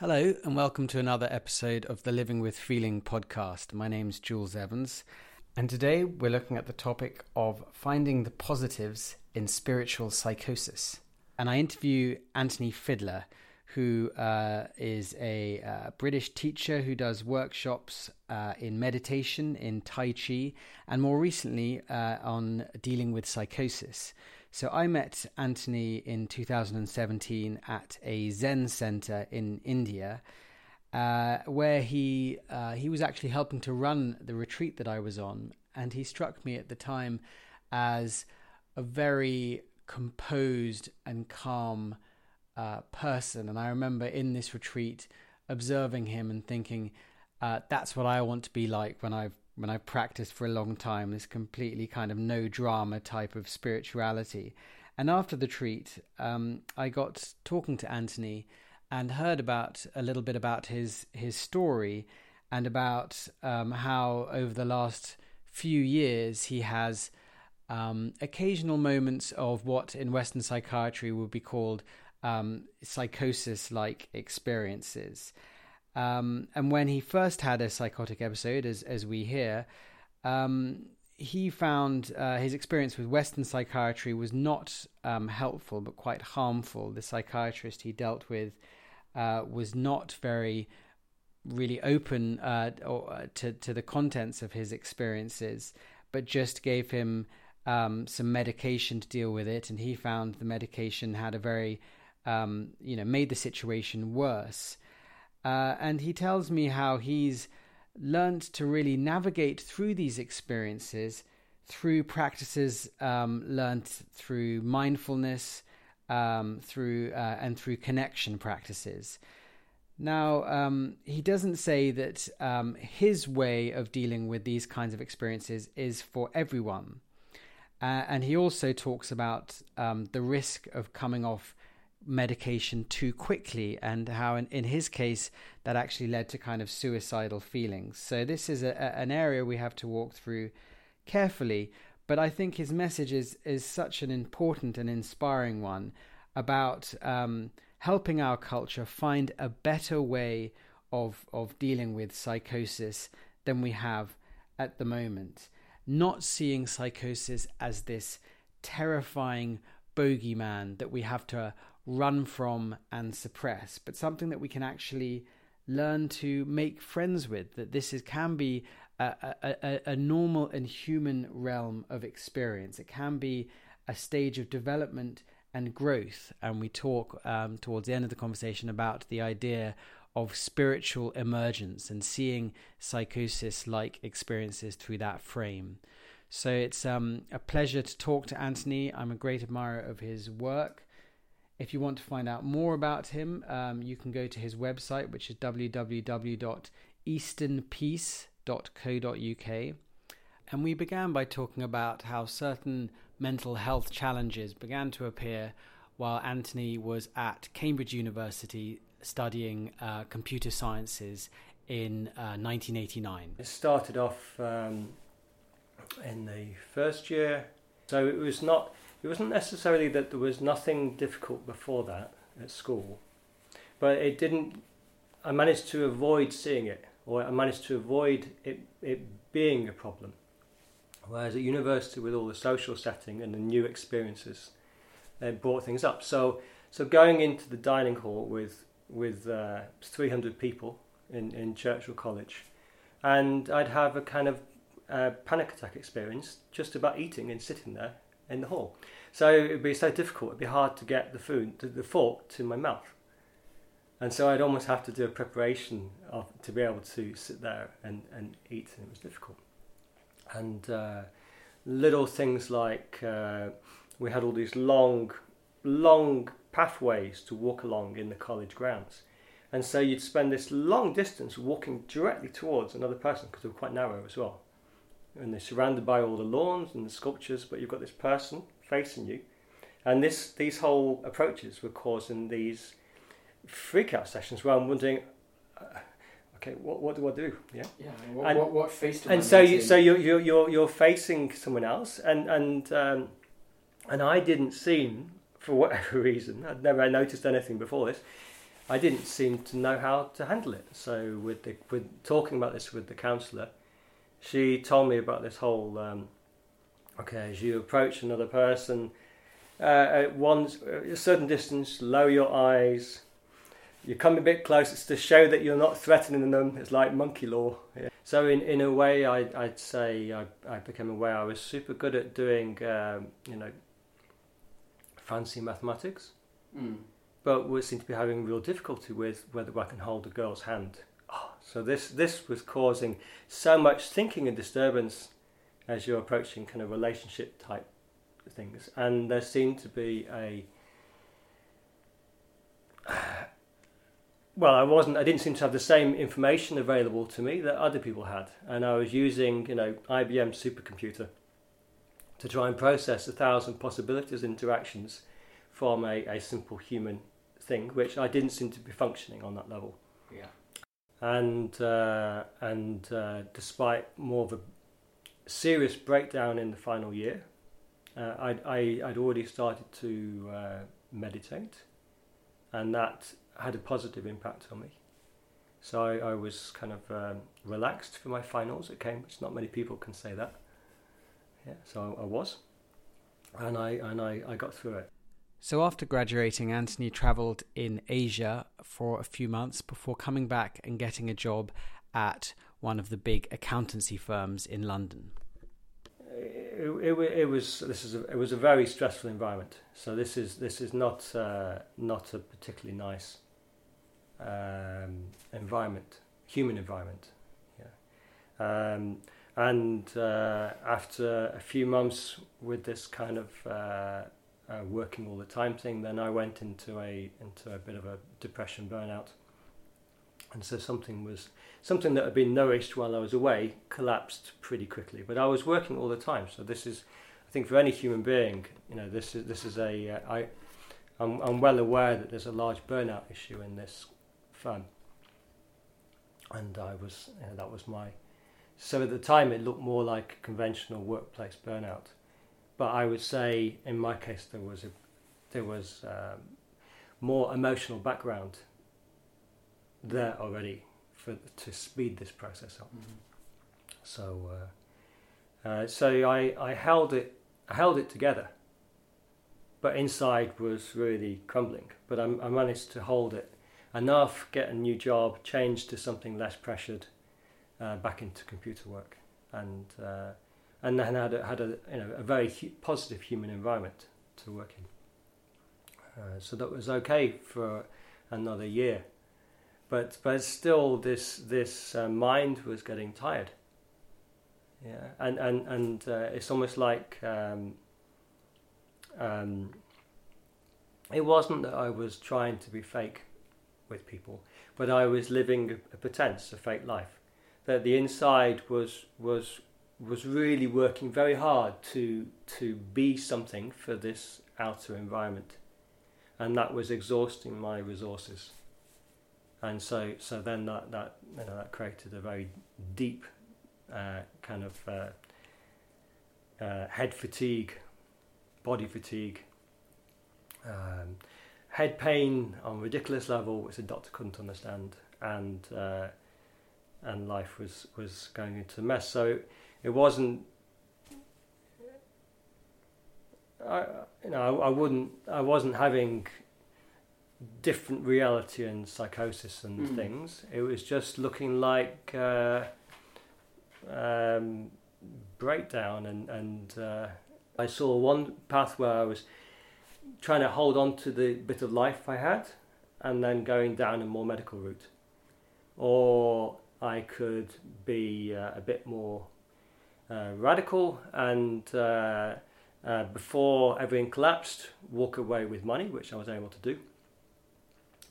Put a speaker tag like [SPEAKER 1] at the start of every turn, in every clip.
[SPEAKER 1] Hello, and welcome to another episode of the Living with Feeling podcast. My name's Jules Evans, and today we're looking at the topic of finding the positives in spiritual psychosis. And I interview Anthony Fiddler, who uh, is a uh, British teacher who does workshops uh, in meditation, in Tai Chi, and more recently uh, on dealing with psychosis. So I met Anthony in 2017 at a Zen center in India, uh, where he uh, he was actually helping to run the retreat that I was on, and he struck me at the time as a very composed and calm uh, person. And I remember in this retreat observing him and thinking, uh, "That's what I want to be like when I've when I've practiced for a long time, this completely kind of no drama type of spirituality. And after the treat, um, I got talking to Anthony and heard about a little bit about his his story and about um, how over the last few years he has um, occasional moments of what in Western psychiatry would be called um, psychosis like experiences. Um, and when he first had a psychotic episode, as as we hear, um, he found uh, his experience with Western psychiatry was not um, helpful, but quite harmful. The psychiatrist he dealt with uh, was not very really open uh, or, uh, to to the contents of his experiences, but just gave him um, some medication to deal with it, and he found the medication had a very um, you know made the situation worse. Uh, and he tells me how he's learned to really navigate through these experiences through practices um, learned through mindfulness, um, through uh, and through connection practices. Now, um, he doesn't say that um, his way of dealing with these kinds of experiences is for everyone. Uh, and he also talks about um, the risk of coming off medication too quickly and how in, in his case that actually led to kind of suicidal feelings. So this is a, a, an area we have to walk through carefully but i think his message is is such an important and inspiring one about um, helping our culture find a better way of of dealing with psychosis than we have at the moment. Not seeing psychosis as this terrifying bogeyman that we have to run from and suppress, but something that we can actually learn to make friends with. That this is can be a, a, a, normal and human realm of experience. It can be a stage of development and growth. And we talk um, towards the end of the conversation about the idea of spiritual emergence and seeing psychosis like experiences through that frame. So it's um, a pleasure to talk to Anthony. I'm a great admirer of his work. If you want to find out more about him, um, you can go to his website, which is www.easternpeace.co.uk. And we began by talking about how certain mental health challenges began to appear while Anthony was at Cambridge University studying uh, computer sciences in uh, 1989.
[SPEAKER 2] It started off um, in the first year, so it was not it wasn't necessarily that there was nothing difficult before that at school, but it didn't. I managed to avoid seeing it, or I managed to avoid it, it being a problem. Whereas at university, with all the social setting and the new experiences, it brought things up. So, so going into the dining hall with with uh, 300 people in, in Churchill College, and I'd have a kind of uh, panic attack experience just about eating and sitting there in the hall. So it'd be so difficult. It'd be hard to get the food, the fork to my mouth. And so I'd almost have to do a preparation of, to be able to sit there and, and eat, and it was difficult. And uh, little things like uh, we had all these long, long pathways to walk along in the college grounds. And so you'd spend this long distance walking directly towards another person because they were quite narrow as well and they're surrounded by all the lawns and the sculptures, but you've got this person facing you. And this these whole approaches were causing these freakout sessions where I'm wondering, uh, okay, what, what do I do?
[SPEAKER 1] Yeah, yeah. What, and, what, what face
[SPEAKER 2] And so you, so you're, you're you're you're facing someone else, and and um, and I didn't seem for whatever reason I'd never noticed anything before this. I didn't seem to know how to handle it. So with the with talking about this with the counsellor, she told me about this whole. Um, okay, as you approach another person, uh, at one a certain distance, lower your eyes. You come a bit close. It's to show that you're not threatening them. It's like monkey law. Yeah. So in, in a way, I, I'd say I, I became aware I was super good at doing, um, you know, fancy mathematics,
[SPEAKER 1] Mm.
[SPEAKER 2] but we seem to be having real difficulty with whether I can hold a girl's hand. So this this was causing so much thinking and disturbance as you're approaching kind of relationship type things, and there seemed to be a well, I wasn't. I didn't seem to have the same information available to me that other people had, and I was using, you know, IBM supercomputer to try and process a thousand possibilities, interactions from a, a simple human thing, which I didn't seem to be functioning on that level.
[SPEAKER 1] Yeah.
[SPEAKER 2] And uh, and uh, despite more of a serious breakdown in the final year, uh, I'd, I, I'd already started to uh, meditate, and that had a positive impact on me. So I, I was kind of um, relaxed for my finals at Cambridge. Not many people can say that. Yeah, so I, I was, and I and I, I got through it.
[SPEAKER 1] So after graduating, Anthony travelled in Asia for a few months before coming back and getting a job at one of the big accountancy firms in London.
[SPEAKER 2] It, it, it was this is a, it was a very stressful environment. So this is this is not uh, not a particularly nice um, environment, human environment. Yeah, um, and uh, after a few months with this kind of uh, uh, working all the time thing, then I went into a into a bit of a depression burnout. And so something was something that had been nourished while I was away collapsed pretty quickly. But I was working all the time, so this is, I think, for any human being, you know, this is this is a uh, I, I'm, I'm well aware that there's a large burnout issue in this firm, and I was you know, that was my. So at the time, it looked more like a conventional workplace burnout, but I would say in my case there was a there was um, more emotional background there already for to speed this process up. So, uh, uh, so I, I held it, I held it together, but inside was really crumbling. But I, I managed to hold it enough, get a new job, change to something less pressured, uh, back into computer work, and uh, and then had a, had a you know a very hu- positive human environment to work in. Uh, so that was okay for another year. But but still this this uh, mind was getting tired. Yeah and and and uh, it's almost like um, um, it wasn't that I was trying to be fake with people but I was living a, a pretense a fake life. That the inside was was was really working very hard to to be something for this outer environment and that was exhausting my resources and so so then that that you know that created a very deep uh, kind of uh, uh, head fatigue, body fatigue, um, head pain on a ridiculous level, which the doctor couldn't understand, and uh, and life was was going into a mess. So it, wasn't. I you know I, I wouldn't I wasn't having different reality and psychosis and
[SPEAKER 1] Mm.
[SPEAKER 2] things. It was just looking like uh, um, breakdown, and and uh, I saw one path where I was trying to hold on to the bit of life I had, and then going down a more medical route, or I could be uh, a bit more radical and. Uh, uh, before everything collapsed, walk away with money, which I was able to do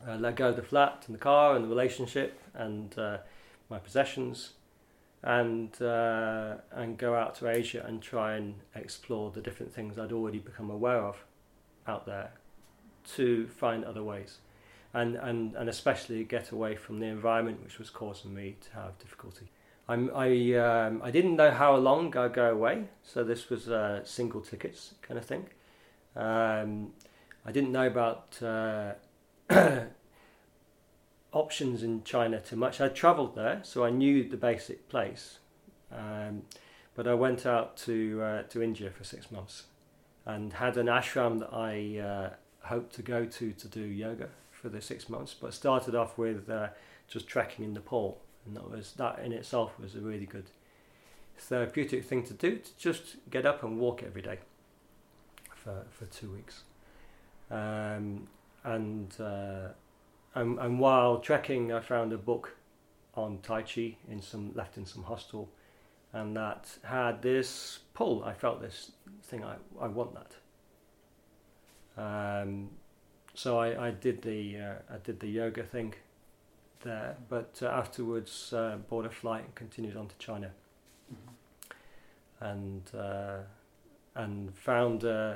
[SPEAKER 2] uh, let go of the flat and the car and the relationship and uh, my possessions, and uh, and go out to Asia and try and explore the different things I'd already become aware of out there, to find other ways, and and and especially get away from the environment which was causing me to have difficulty. I'm, I um, I didn't know how long I'd go away, so this was uh, single tickets kind of thing. Um, I didn't know about uh, options in China too much. I travelled there, so I knew the basic place, um, but I went out to uh, to India for six months, and had an ashram that I uh, hoped to go to to do yoga for the six months. But started off with uh, just trekking in Nepal, and that was that in itself was a really good therapeutic thing to do to just get up and walk every day for for two weeks. Um, and, uh, and and while trekking, I found a book on Tai Chi in some left in some hostel, and that had this pull. I felt this thing. I I want that. Um, so I, I did the uh, I did the yoga thing there, but uh, afterwards uh, bought a flight and continued on to China, mm-hmm. and uh, and found uh,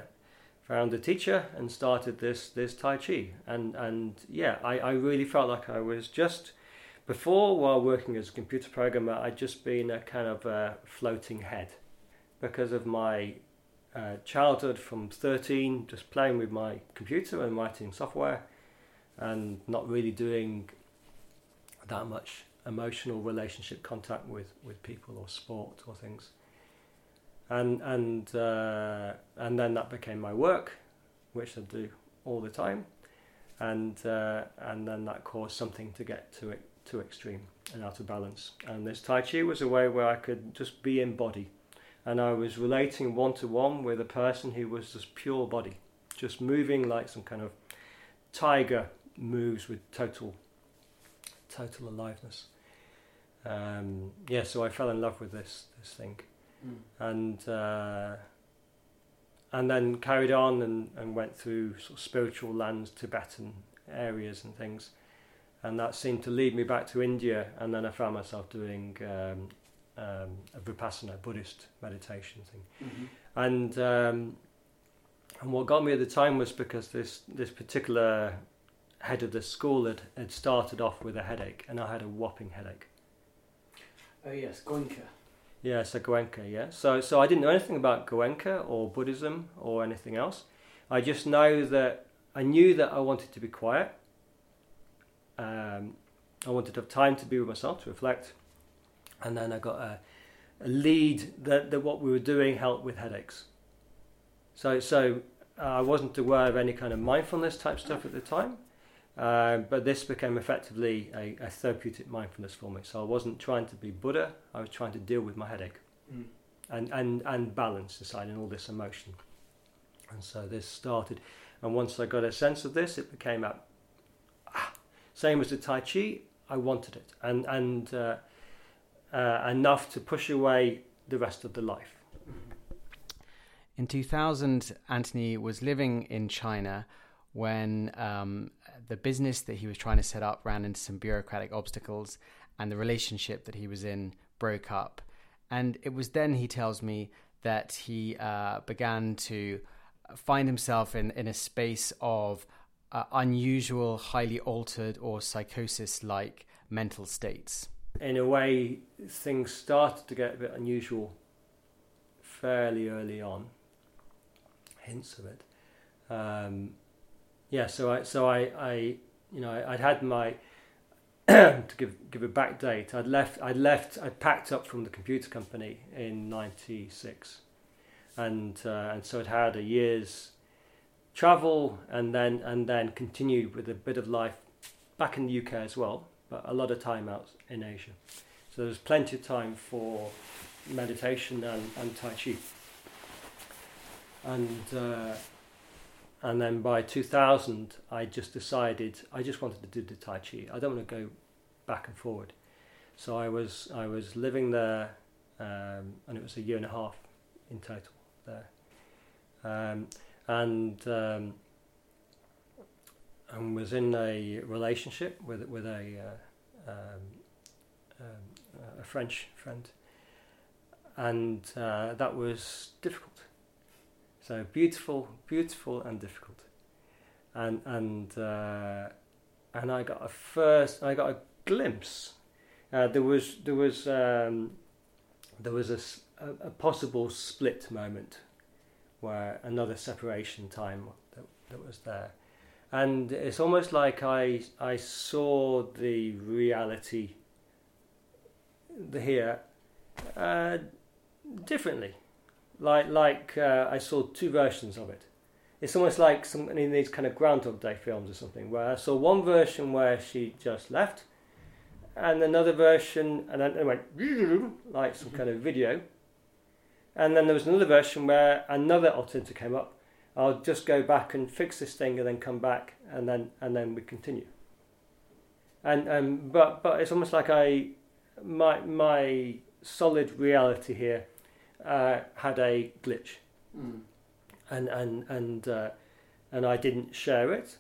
[SPEAKER 2] found a teacher and started this this Tai Chi. And and yeah, I, I really felt like I was just before while working as a computer programmer, I'd just been a kind of a floating head because of my uh, childhood from 13, just playing with my computer and writing software and not really doing that much emotional relationship contact with, with people or sport or things. And and uh, and then that became my work, which I do all the time, and uh, and then that caused something to get to too extreme and out of balance. And this Tai Chi was a way where I could just be in body, and I was relating one to one with a person who was just pure body, just moving like some kind of tiger moves with total total aliveness. Um, yeah, so I fell in love with this this thing mm. and uh, and then carried on and, and went through sort of spiritual lands, Tibetan areas and things, and that seemed to lead me back to India, and then I found myself doing um, um, a vipassana Buddhist meditation thing, mm-hmm. and um, and what got me at the time was because this this particular head of the school had, had started off with a headache, and I had a whopping headache.
[SPEAKER 1] Oh yes, Goenka.
[SPEAKER 2] Yeah, so Goenka, yeah. So, so I didn't know anything about Goenka or Buddhism or anything else. I just know that I knew that I wanted to be quiet. Um, I wanted to have time to be with myself, to reflect. And then I got a, a lead that, that what we were doing helped with headaches. So, so uh, I wasn't aware of any kind of mindfulness type stuff at the time. Uh, but this became effectively a, a, therapeutic mindfulness for me. So I wasn't trying to be Buddha, I was trying to deal with my headache mm. and, and, and balance aside and all this emotion. And so this started. And once I got a sense of this, it became a, ah, same as the Tai Chi, I wanted it. And, and uh, uh, enough to push away the rest of the life.
[SPEAKER 1] In 2000, Anthony was living in China when um, the business that he was trying to set up ran into some bureaucratic obstacles and the relationship that he was in broke up. And it was then, he tells me, that he uh, began to find himself in, in a space of uh, unusual, highly altered, or psychosis like mental states.
[SPEAKER 2] In a way, things started to get a bit unusual fairly early on, hints of it. Um, yeah, so I so I, I you know I, would had my to give give a back date. I'd left I'd left I'd packed up from the computer company in '96, and uh, and so I'd had a year's travel and then and then continued with a bit of life back in the UK as well, but a lot of time out in Asia. So there was plenty of time for meditation and, and Tai Chi. And uh, and then by 2000 I just decided I just wanted to do the Tai Chi. I don't want to go back and forward. So I was I was living there, um, and it was a year and a half in total there, um, and um, and was in a relationship with with a uh, um, um, a French friend, and uh, that was difficult so beautiful, beautiful and difficult. And and uh, and I got a first, I got a glimpse. Uh, there was there was um, there was a, a, a, possible split moment where another separation time that, that was there, and it's almost like I I saw the reality the here uh, differently, like like uh, I saw two versions of it. It's almost like some in these kind of Groundhog Day films or something, where I saw one version where she just left, and another version, and then it went like some kind of video, and then there was another version where another alternative came up. I'll just go back and fix this thing, and then come back, and then and then we continue. And um, but but it's almost like I my my solid reality here uh, had a glitch,
[SPEAKER 1] Mm.
[SPEAKER 2] and and and uh, and I didn't share it,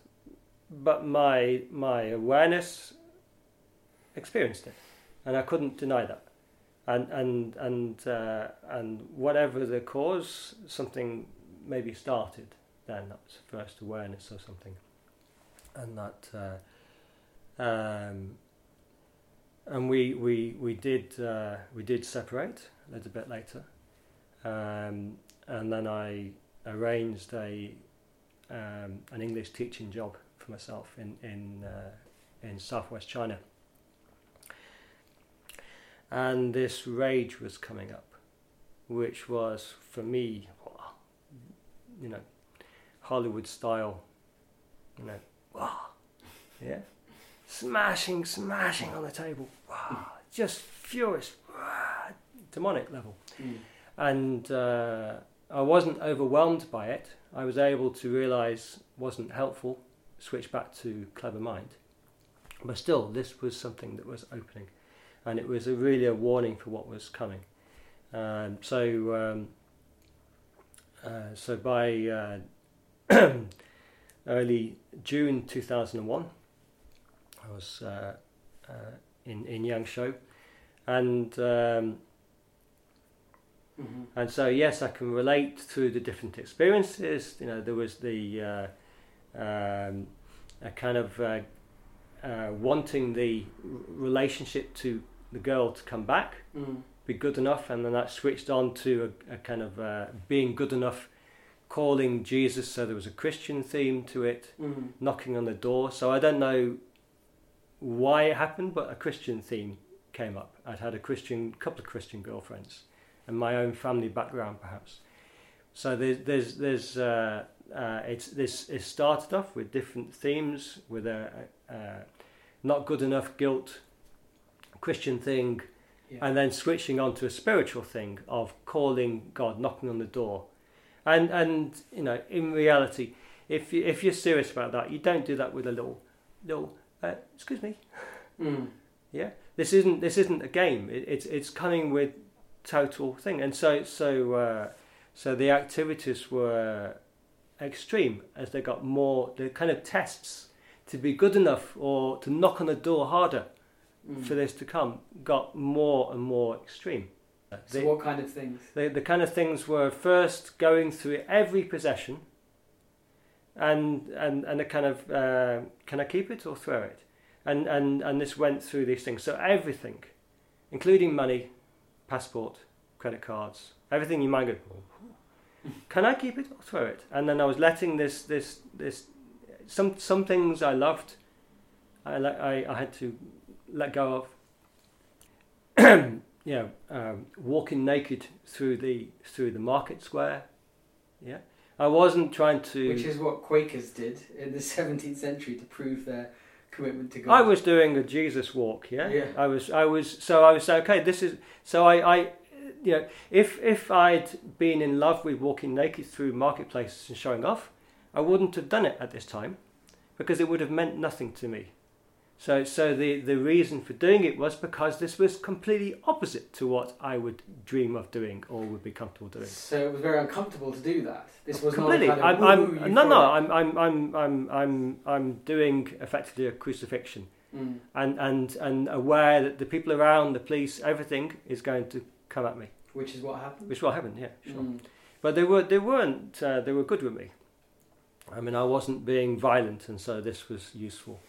[SPEAKER 2] but my my awareness experienced it, and I couldn't deny that, and and and uh, and whatever the cause, something maybe started then. That was first awareness or something, and that. Uh, um, and we we we did uh, we did separate a little bit later, um, and then I arranged a um, an English teaching job for myself in in uh, in southwest China, and this rage was coming up, which was for me, you know, Hollywood style, you know, wow, yeah smashing, smashing on the table. Wow, just furious, wow, demonic level.
[SPEAKER 1] Mm.
[SPEAKER 2] And uh, I wasn't overwhelmed by it. I was able to realise wasn't helpful. Switch back to clever mind, but still, this was something that was opening, and it was a, really a warning for what was coming. Um, so, um, uh, so by uh, early June two thousand and one. I was uh, uh, in in Yangshuo, and um,
[SPEAKER 1] Mhm.
[SPEAKER 2] and so yes, I can relate through the different experiences. You know, there was the uh, um, a kind of uh, uh, wanting the relationship to the girl to come back,
[SPEAKER 1] Mm.
[SPEAKER 2] be good enough, and then that switched on to a, a kind of uh, being good enough, calling Jesus. So there was a Christian theme to it
[SPEAKER 1] Mm.
[SPEAKER 2] knocking on the door. So I don't know why it happened, but a Christian theme came up. I'd had a Christian, couple of Christian girlfriends, and my own family background perhaps. So there's there's there's uh, uh, it's this it started off with different themes with a, a, a not good enough guilt, Christian thing,
[SPEAKER 1] Yeah.
[SPEAKER 2] and then switching on to a spiritual thing of calling God, knocking on the door, and and you know in reality, if you, if you're serious about that, you don't do that with a little little uh, excuse me.
[SPEAKER 1] Mm.
[SPEAKER 2] This isn't this isn't a game. It, it's it's coming with total thing, and so so uh, so the activities were extreme as they got more the kind of tests to be good enough or to knock on the door harder
[SPEAKER 1] Mm.
[SPEAKER 2] for this to come got more and more extreme.
[SPEAKER 1] So
[SPEAKER 2] The-
[SPEAKER 1] what kind of things?
[SPEAKER 2] the, the kind of things were first going through every possession and and and a kind of uh, can I keep it or throw it and and and this went through these things so everything including money passport credit cards everything you might go can I keep it or throw it and then I was letting this this this some some things I loved I I, I had to let go of you know, um, walking naked through the through the market square. Yeah, I wasn't trying to.
[SPEAKER 1] Which is what Quakers did in the 17th century to prove their commitment to God.
[SPEAKER 2] I was doing a Jesus walk. Yeah?
[SPEAKER 1] Yeah.
[SPEAKER 2] I was. I was. So I was okay. This is. So I. I you know, if if I'd been in love with walking naked through marketplaces and showing off, I wouldn't have done it at this time, because it would have meant nothing to me. So, so the, the reason for doing it was because this was completely opposite to what I would dream of doing or would be comfortable doing.
[SPEAKER 1] So it was very uncomfortable to do that. This was
[SPEAKER 2] completely.
[SPEAKER 1] not kind of
[SPEAKER 2] I'm, I'm no, no. I'm, I'm, I'm, I'm, I'm, I'm doing effectively a crucifixion,
[SPEAKER 1] Mm.
[SPEAKER 2] and, and, and aware that the people around, the police, everything is going to come at me,
[SPEAKER 1] Which is what happened.
[SPEAKER 2] which will happen. Yeah, sure.
[SPEAKER 1] Mm.
[SPEAKER 2] But they were, they weren't. Uh, they were good with me. I mean, I wasn't being violent, and so this was useful.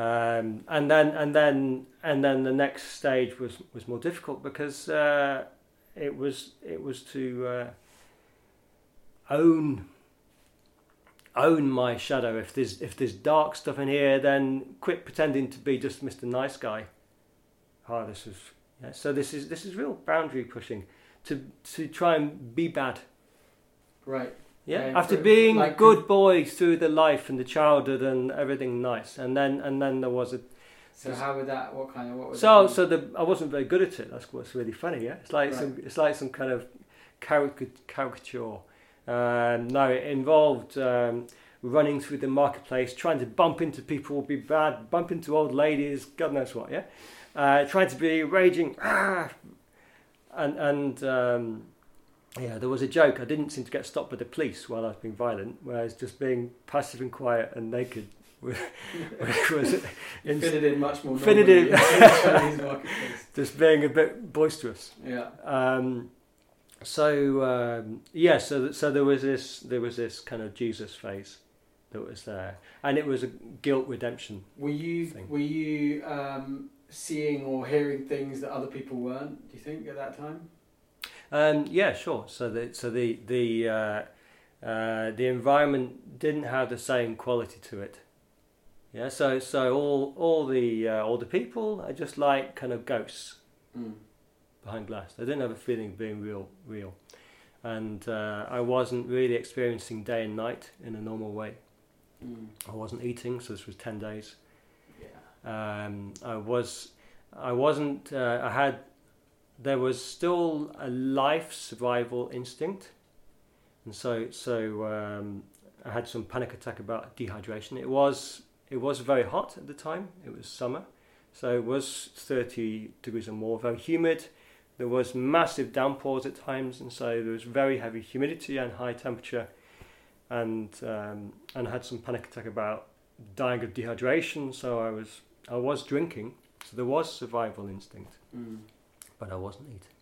[SPEAKER 2] Um, and then, and then, and then the next stage was was more difficult because uh, it was it was to uh, own own my shadow. If there's if there's dark stuff in here, then quit pretending to be just Mr. Nice Guy. Oh, this is yeah. So this is this is real boundary pushing to to try and be bad.
[SPEAKER 1] Right.
[SPEAKER 2] Yeah, after
[SPEAKER 1] for-
[SPEAKER 2] being
[SPEAKER 1] like-
[SPEAKER 2] good boy through the life and the childhood and everything nice, and then and then there was a
[SPEAKER 1] So how would that? What kind of what?
[SPEAKER 2] So so the I wasn't very good at it. That's what's really funny. Yeah, it's like
[SPEAKER 1] Right.
[SPEAKER 2] some it's like some kind of caricature. caricature. Um, no, it involved um, running through the marketplace, trying to bump into people, be bad, bump into old ladies, God knows what. Yeah, uh, trying to be raging, ah, and and um, yeah, there was a joke. I didn't seem to get stopped by the police while I was being violent, whereas just being passive and quiet and naked was, was
[SPEAKER 1] You fitted in much more.
[SPEAKER 2] Fitted in.
[SPEAKER 1] the Chinese marketplace.
[SPEAKER 2] just being a bit boisterous.
[SPEAKER 1] Yeah.
[SPEAKER 2] Um, so um, yeah, so so there was this there was this kind of Jesus phase that was there, and it was a guilt redemption.
[SPEAKER 1] Were you
[SPEAKER 2] Thing.
[SPEAKER 1] were you um, seeing or hearing things that other people weren't? Do you think at that time?
[SPEAKER 2] Um, yeah, sure. So the so the the uh, uh, the environment didn't have the same quality to it. Yeah, so so all all the uh, all the people are just like kind of ghosts
[SPEAKER 1] Mm.
[SPEAKER 2] behind glass. I didn't have a feeling of being real, real, and uh, I wasn't really experiencing day and night in a normal way.
[SPEAKER 1] Mm.
[SPEAKER 2] I wasn't eating, so this was ten days.
[SPEAKER 1] Yeah.
[SPEAKER 2] Um, I was, I wasn't. Uh, I had. There was still a life survival instinct, and so so um, I had some panic attack about dehydration. It was it was very hot at the time. It was summer, so it was thirty degrees or more. Very humid. There was massive downpours at times, and so there was very heavy humidity and high temperature, and um, and I had some panic attack about dying of dehydration. So I was I was drinking, so there was survival instinct,
[SPEAKER 1] Mm.
[SPEAKER 2] But I wasn't eating.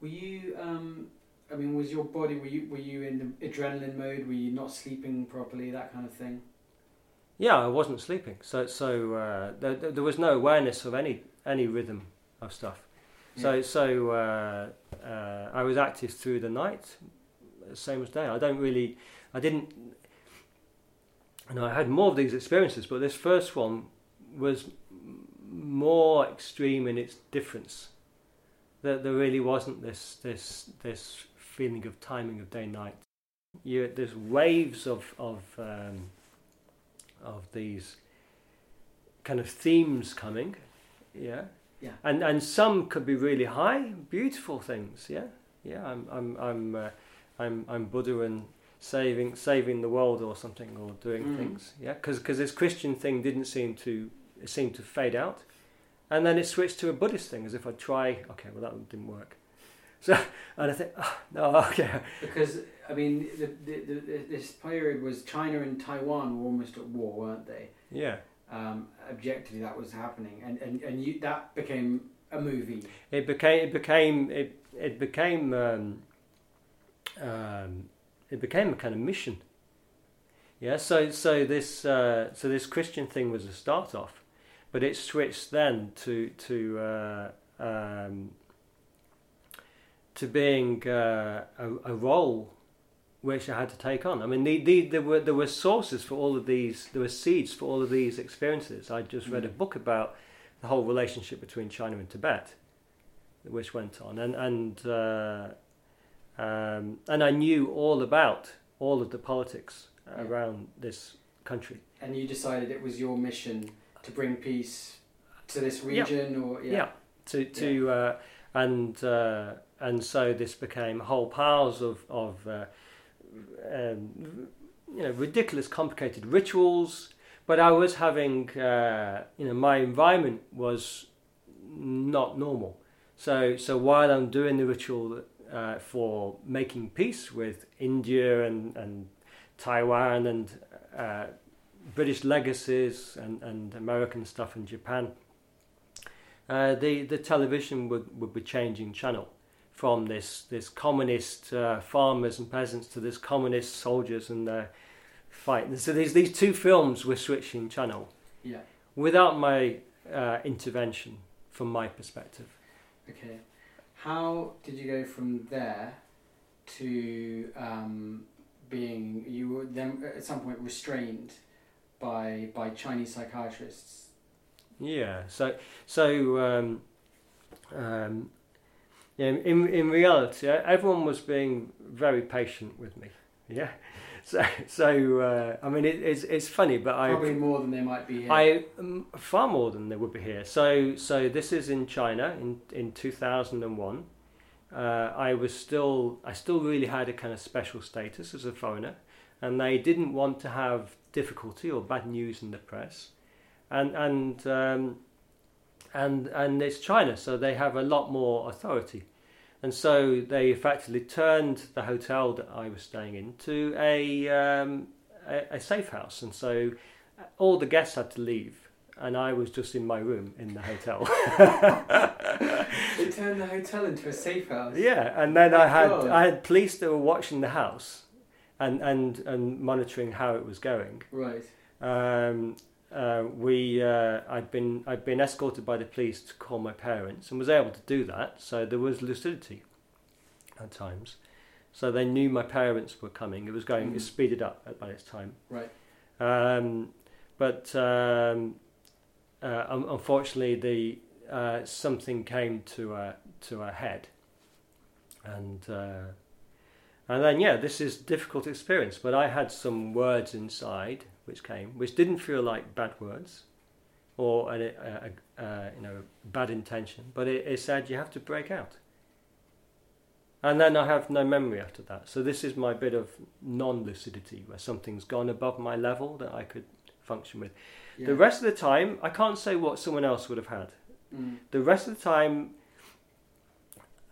[SPEAKER 1] Were you? Um, I mean, was your body? Were you? Were you in the adrenaline mode? Were you not sleeping properly? That kind of thing.
[SPEAKER 2] Yeah, I wasn't sleeping, so so uh, there, there was no awareness of any any rhythm of stuff. So
[SPEAKER 1] Yeah.
[SPEAKER 2] so uh, uh, I was active through the night, same as day. I don't really, I didn't. Know, I had more of these experiences, but this first one was more extreme in its difference. That there really wasn't this this this feeling of timing of day and night. You, there's waves of of um, of these kind of themes coming, yeah,
[SPEAKER 1] Yeah.
[SPEAKER 2] and and some could be really high, beautiful things, yeah, yeah. I'm I'm I'm uh, I'm I'm Buddha and saving saving the world or something or doing
[SPEAKER 1] Mm.
[SPEAKER 2] things, yeah, because because this Christian thing didn't seem to it seemed to fade out, and then it switched to a Buddhist thing as if I'd try. Okay, well that didn't work. So and I think oh, no, okay,
[SPEAKER 1] Because I mean, the, the, the, this period was China and Taiwan were almost at war, weren't they?
[SPEAKER 2] yeah.
[SPEAKER 1] Um, objectively, that was happening, and and and you, that became a movie.
[SPEAKER 2] it became it became it it became um, um, it became a kind of mission. Yeah, so so this uh, so this Christian thing was a start off, but it switched then to to uh, um, to being uh, a, a role which I had to take on. I mean, the, the, there were there were sources for all of these. There were seeds for all of these experiences. I just read a
[SPEAKER 1] Mm.
[SPEAKER 2] book about the whole relationship between China and Tibet, which went on, and and uh, um, and I knew all about all of the politics
[SPEAKER 1] Yeah.
[SPEAKER 2] around this country.
[SPEAKER 1] And you decided it was your mission to bring peace to this
[SPEAKER 2] Yeah.
[SPEAKER 1] region, or yeah,
[SPEAKER 2] Yeah. To to uh, and uh, and so this became whole piles of of uh, um, you know ridiculous, complicated rituals. But I was having uh, you know my environment was not normal. So so while I'm doing the ritual uh, for making peace with India and and Taiwan and uh, British legacies and, and American stuff in Japan, uh, the the television would, would be changing channel from this this communist uh, farmers and peasants to this communist soldiers and their fight. And so these these two films were switching channel
[SPEAKER 1] yeah.
[SPEAKER 2] without my uh, intervention from my perspective.
[SPEAKER 1] Okay. How did you go from there to um, being you were then at some point restrained by by Chinese psychiatrists.
[SPEAKER 2] Yeah. So so um, um, yeah, in in reality, everyone was being very patient with me. Yeah. So so uh, I mean, it, it's it's funny, but I
[SPEAKER 1] Probably more than they might be here.
[SPEAKER 2] I um, far more than they would be here. So so this is in China in in two thousand and one. Uh, I was still I still really had a kind of special status as a foreigner, and they didn't want to have difficulty or bad news in the press, and and um, and and it's China, so they have a lot more authority. And so they effectively turned the hotel that I was staying in to a, um, a, a safe house. And so all the guests had to leave, and I was just in my room in the hotel.
[SPEAKER 1] they turned the hotel into a safe house.
[SPEAKER 2] yeah, and then I had
[SPEAKER 1] God.
[SPEAKER 2] I had police that were watching the house, and and and monitoring how it was going.
[SPEAKER 1] Right.
[SPEAKER 2] Um, uh, we uh, I'd been I'd been escorted by the police to call my parents and was able to do that. So there was lucidity at times. So they knew my parents were coming. It was going. It
[SPEAKER 1] Mm.
[SPEAKER 2] speeded up by this time.
[SPEAKER 1] Right.
[SPEAKER 2] Um, but um, uh, un- unfortunately, the uh, something came to a to a head, and uh, and then yeah, this is a difficult experience. But I had some words inside which came, which didn't feel like bad words, or a, a, a, a you know bad intention, but it, it said you have to break out. And then I have no memory after that. So this is my bit of non-lucidity, where something's gone above my level that I could function with.
[SPEAKER 1] Yeah.
[SPEAKER 2] The rest of the time, I can't say what someone else would have had.
[SPEAKER 1] Mm.
[SPEAKER 2] The rest of the time,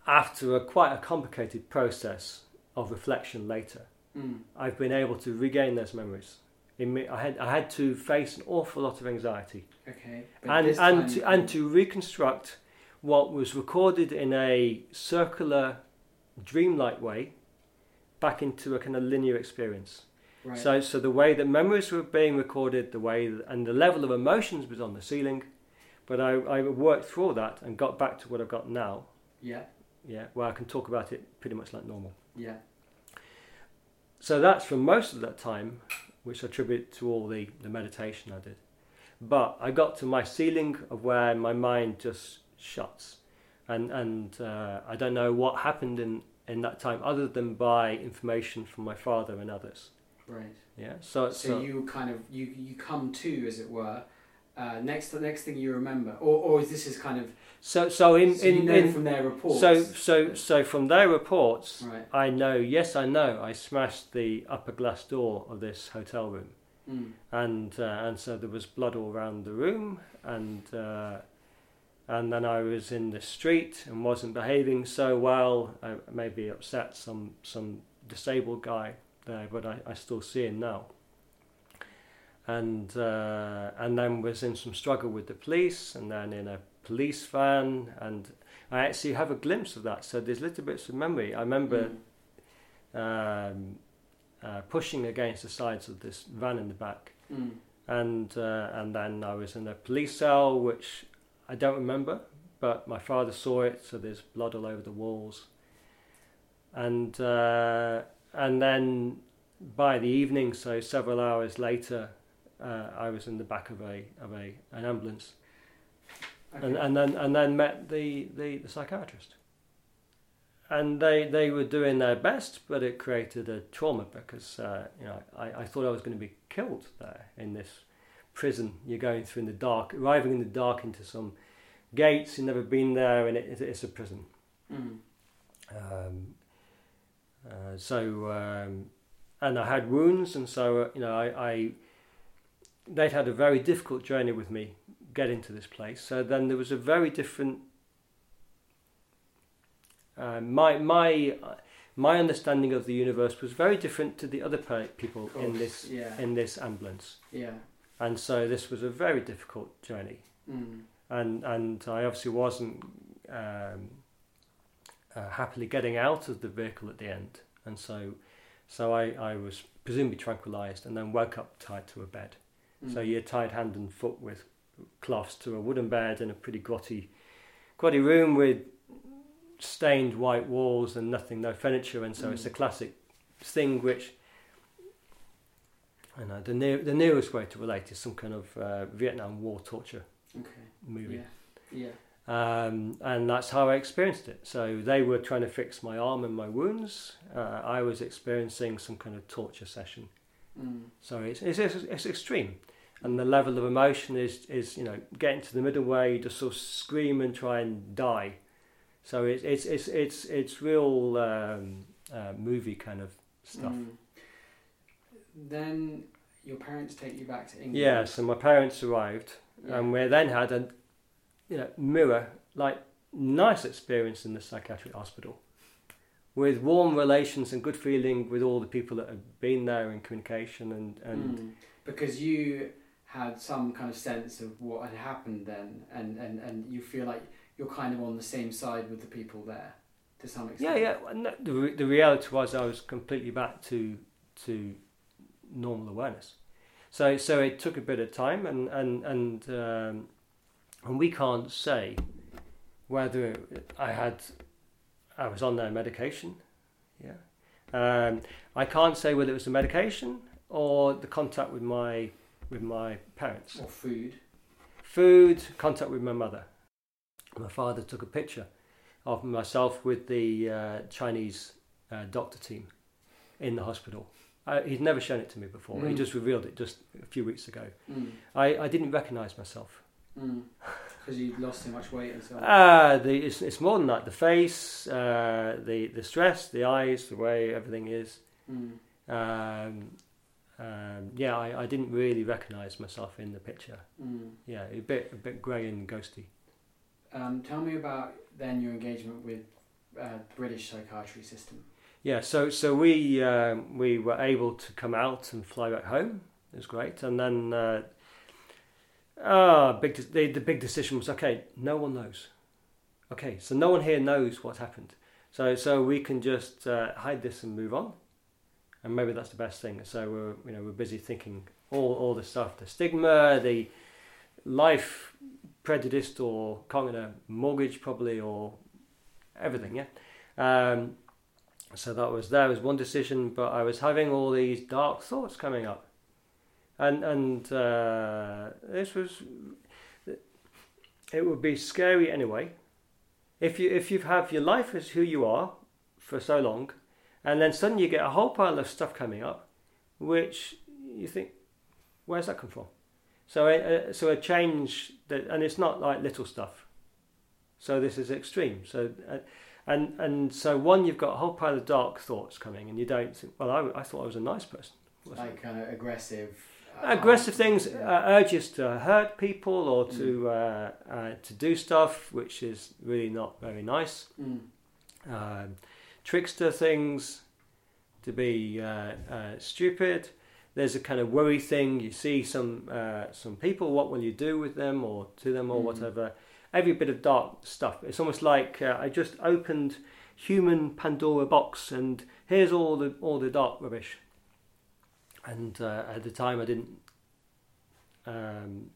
[SPEAKER 2] after a quite a complicated process of reflection later,
[SPEAKER 1] Mm.
[SPEAKER 2] I've been able to regain those memories. In me, I had I had to face an awful lot of anxiety
[SPEAKER 1] Okay.
[SPEAKER 2] And and
[SPEAKER 1] time-
[SPEAKER 2] to, and to reconstruct what was recorded in a circular, dreamlike way, back into a kind of linear experience.
[SPEAKER 1] right.
[SPEAKER 2] So, so the way that memories were being recorded, the way th- and the level of emotions was on the ceiling, but I, I worked through all that and got back to what I've got now.
[SPEAKER 1] yeah.
[SPEAKER 2] Yeah, where I can talk about it pretty much like normal.
[SPEAKER 1] Yeah.
[SPEAKER 2] So that's for most of that time, which I attribute to all the, the meditation I did. But I got to my ceiling of where my mind just shuts. And, and uh, I don't know what happened in, in that time other than by information from my father and others.
[SPEAKER 1] Right.
[SPEAKER 2] Yeah. So,
[SPEAKER 1] So, you kind of you you come to, as it were. Uh, next, the next thing you remember, or or is this is kind of
[SPEAKER 2] so, so in,
[SPEAKER 1] so
[SPEAKER 2] in, in
[SPEAKER 1] from their reports.
[SPEAKER 2] so, so, so from their reports,
[SPEAKER 1] right.
[SPEAKER 2] I know, yes, I know, I smashed the upper glass door of this hotel room.
[SPEAKER 1] Mm.
[SPEAKER 2] and uh, and so there was blood all around the room and uh, and then I was in the street and wasn't behaving so well I maybe upset some some disabled guy there but I, I still see him now and uh, and then was in some struggle with the police and then in a police van and I actually have a glimpse of that so there's little bits of memory I remember
[SPEAKER 1] Mm.
[SPEAKER 2] um, uh, pushing against the sides of this van in the back
[SPEAKER 1] Mm.
[SPEAKER 2] and uh, and then I was in a police cell, which I don't remember, but my father saw it, so there's blood all over the walls. And uh, and then by the evening, so several hours later, uh, I was in the back of a of a an ambulance,
[SPEAKER 1] Okay.
[SPEAKER 2] and and then and then met the, the, the psychiatrist. And they, they were doing their best, but it created a trauma because uh, you know I, I thought I was going to be killed there in this prison. You're going through in the dark, arriving in the dark into some gates. You've never been there, and it, it's a prison.
[SPEAKER 1] Mm.
[SPEAKER 2] Um, uh, so um, and I had wounds, and so uh, you know I, I they'd had a very difficult journey with me getting into this place. So then there was a very different. Uh, my my my understanding of the universe was very different to the other people
[SPEAKER 1] Of
[SPEAKER 2] in this
[SPEAKER 1] Yeah.
[SPEAKER 2] in this ambulance,
[SPEAKER 1] yeah.
[SPEAKER 2] and so this was a very difficult journey
[SPEAKER 1] Mm.
[SPEAKER 2] and and I obviously wasn't um, uh, happily getting out of the vehicle at the end, and so so I, I was presumably tranquilized and then woke up tied to a bed.
[SPEAKER 1] Mm.
[SPEAKER 2] So you're tied hand and foot with cloths to a wooden bed in a pretty grotty, grotty room with stained white walls and nothing, no furniture, and so
[SPEAKER 1] Mm.
[SPEAKER 2] it's a classic thing which And uh, the near, the nearest way to relate is some kind of uh, Vietnam War torture
[SPEAKER 1] Okay.
[SPEAKER 2] movie.
[SPEAKER 1] Yeah. Yeah.
[SPEAKER 2] Um, and that's how I experienced it. So they were trying to fix my arm and my wounds. Uh, I was experiencing some kind of torture session.
[SPEAKER 1] Mm.
[SPEAKER 2] So it's, it's, it's, it's extreme. And the level of emotion is, is, you know, getting to the middle where you just sort of scream and try and die. So it's, it's, it's, it's, it's real um, uh, movie kind of stuff.
[SPEAKER 1] Mm. Then your parents take you back to England.
[SPEAKER 2] Yeah, so my parents arrived
[SPEAKER 1] Yeah.
[SPEAKER 2] and we then had a you know mirror like nice experience in the psychiatric hospital with warm relations and good feeling with all the people that had been there in communication and and
[SPEAKER 1] Mm. Because you had some kind of sense of what had happened then, and, and, and you feel like you're kind of on the same side with the people there to some extent.
[SPEAKER 2] yeah the, the re- the reality was I was completely back to to normal awareness. So so it took a bit of time and and and um, and we can't say whether I had I was on their medication yeah? Um, I can't say whether it was the medication or the contact with my with my parents
[SPEAKER 1] Or food.
[SPEAKER 2] food contact with my mother my father took a picture of myself with the uh, Chinese uh, doctor team in the hospital uh, he'd never shown it to me before he
[SPEAKER 1] Mm.
[SPEAKER 2] just revealed it just a few weeks ago
[SPEAKER 1] Mm.
[SPEAKER 2] I, I didn't recognize myself
[SPEAKER 1] Because you'd lost so much weight and so on.
[SPEAKER 2] Uh, the, it's, it's more than that. The face, uh, the the stress, the eyes, the way everything is.
[SPEAKER 1] Mm.
[SPEAKER 2] Um, um, yeah, I, I didn't really recognise myself in the picture.
[SPEAKER 1] Mm.
[SPEAKER 2] Yeah, a bit a bit grey and ghosty.
[SPEAKER 1] Um, tell me about then your engagement with uh, British psychiatry system.
[SPEAKER 2] Yeah, so so we um, we were able to come out and fly back home. It was great, and then uh, ah, big de- the the big decision was okay. No one knows. Okay, so no one here knows what happened. So so we can just uh, hide this and move on, and maybe that's the best thing. So we're you know we're busy thinking all all the stuff, the stigma, the life prejudiced or a mortgage probably or everything. Yeah. Um, so that was that was one decision, but I was having all these dark thoughts coming up, and and uh, this was it would be scary anyway. If you if you have your life as who you are for so long, and then suddenly you get a whole pile of stuff coming up, which you think, where's that come from? So a, a, so a change that, and it's not like little stuff. So this is extreme. So. Uh, and and so one, you've got a whole pile of dark thoughts coming, and you don't think, well, I, I thought I was a nice person.
[SPEAKER 1] Like kind of aggressive.
[SPEAKER 2] I? Aggressive things, uh, urges to hurt people or to uh, uh, to do stuff which is really not very nice.
[SPEAKER 1] Mm.
[SPEAKER 2] Um, trickster things, to be uh, uh, stupid. There's a kind of worry thing. You see some uh, some people. What will you do with them or to them or
[SPEAKER 1] Mm.
[SPEAKER 2] whatever? Every bit of dark stuff. It's almost like uh, I just opened human Pandora box and here's all the all the dark rubbish. And uh, at the time, I didn't. Um,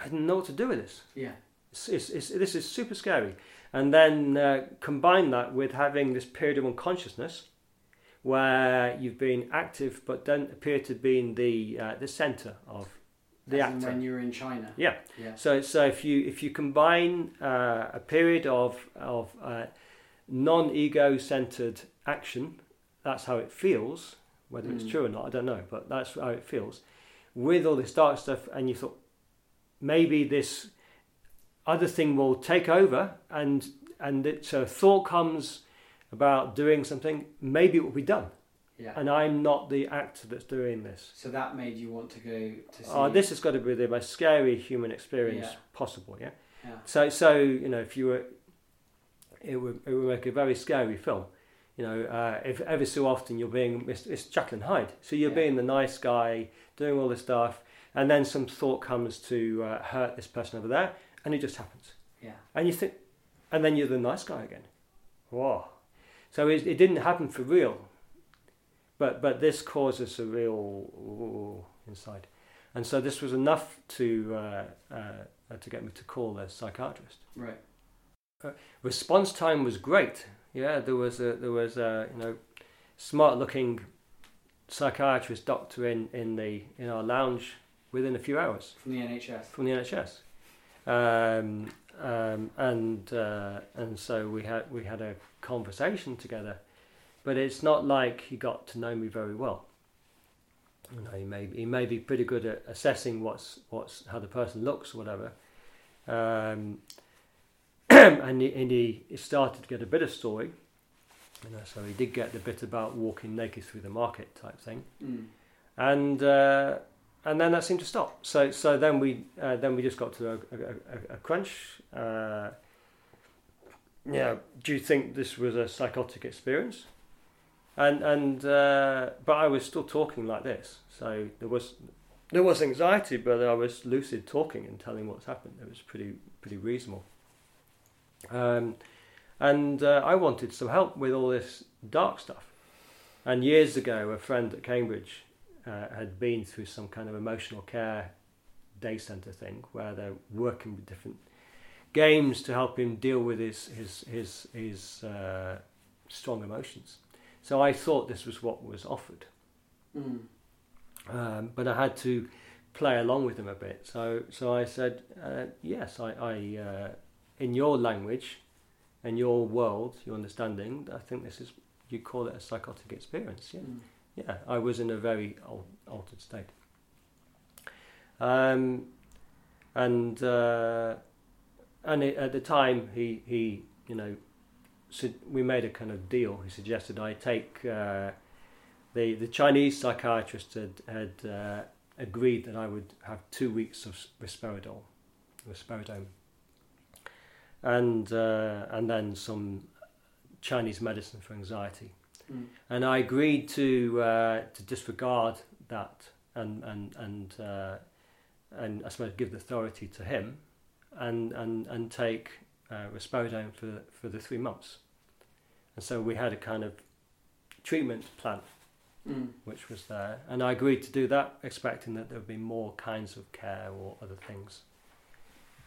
[SPEAKER 2] I didn't know what to do with this.
[SPEAKER 1] Yeah.
[SPEAKER 2] It's, it's, it's, this is super scary. And then uh, combine that with having this period of unconsciousness where you've been active but don't appear to be in the, uh, the centre of the
[SPEAKER 1] As
[SPEAKER 2] actor.
[SPEAKER 1] when you were in China.
[SPEAKER 2] Yeah.
[SPEAKER 1] Yeah.
[SPEAKER 2] So, so if you if you combine uh, a period of of uh, non-ego centered action, that's how it feels. Whether it's
[SPEAKER 1] Mm.
[SPEAKER 2] true or not, I don't know, but that's how it feels. With all this dark stuff, and you thought maybe this other thing will take over, and and it, so a thought comes about doing something. Maybe it will be done,
[SPEAKER 1] Yeah.
[SPEAKER 2] and I'm not the actor that's doing this.
[SPEAKER 1] so that made you want to go to see.
[SPEAKER 2] Oh, this has got to be the most scary human experience
[SPEAKER 1] Yeah.
[SPEAKER 2] possible. Yeah.
[SPEAKER 1] Yeah.
[SPEAKER 2] So, so you know, if you were, it would it would make a very scary film. You know, uh, if ever so often you're being it's, it's Jekyll and Hyde, so you're
[SPEAKER 1] Yeah.
[SPEAKER 2] being the nice guy doing all this stuff, and then some thought comes to uh, hurt this person over there, and it just happens,
[SPEAKER 1] Yeah.
[SPEAKER 2] and you think, and then you're the nice guy again. Whoa! So it, it didn't happen for real, but but this causes a real ooh, inside, and so this was enough to uh, uh, to get me to call a psychiatrist
[SPEAKER 1] Right.
[SPEAKER 2] response time was great. Yeah, there was a there was a you know smart looking psychiatrist doctor in, in the in our lounge within a few hours
[SPEAKER 1] from the NHS.
[SPEAKER 2] from the NHS. Um, um, and uh, and so we had we had a conversation together, but it's not like he got to know me very well. You know, he may he may be pretty good at assessing what's what's how the person looks or whatever. Um, and he, and he started to get a bit of story. You know, so he did get the bit about walking naked through the market type thing
[SPEAKER 1] Mm.
[SPEAKER 2] and uh, and then that seemed to stop. So so then we uh, then we just got to a, a, a, crunch. Uh, yeah, do you think this was a psychotic experience? And and uh, but I was still talking like this, so there was there was anxiety, but I was lucid talking and telling what's happened. It was pretty pretty reasonable. Um, and uh, I wanted some help with all this dark stuff. And years ago, a friend at Cambridge uh, had been through some kind of emotional care day centre thing where they're working with different games to help him deal with his his his his uh, strong emotions. So I thought this was what was offered,
[SPEAKER 1] Mm.
[SPEAKER 2] um, but I had to play along with him a bit. So so I said uh, yes, I, I uh, in your language, in your world, your understanding, I think this is you call it a psychotic experience. Yeah.
[SPEAKER 1] Mm.
[SPEAKER 2] Yeah, I was in a very altered state. Um, and uh, and it, at the time, he he you know, su- we made a kind of deal. He suggested I take uh, the the Chinese psychiatrist had had uh, agreed that I would have two weeks of risperidol, risperidone, and uh, and then some Chinese medicine for anxiety
[SPEAKER 1] Mm.
[SPEAKER 2] and I agreed to uh, to disregard that and and and uh, and I suppose give the authority to him, and and and take uh, risperidone for for the three months, and so we had a kind of treatment plan
[SPEAKER 1] Mm.
[SPEAKER 2] which was there, and I agreed to do that, expecting that there would be more kinds of care or other things.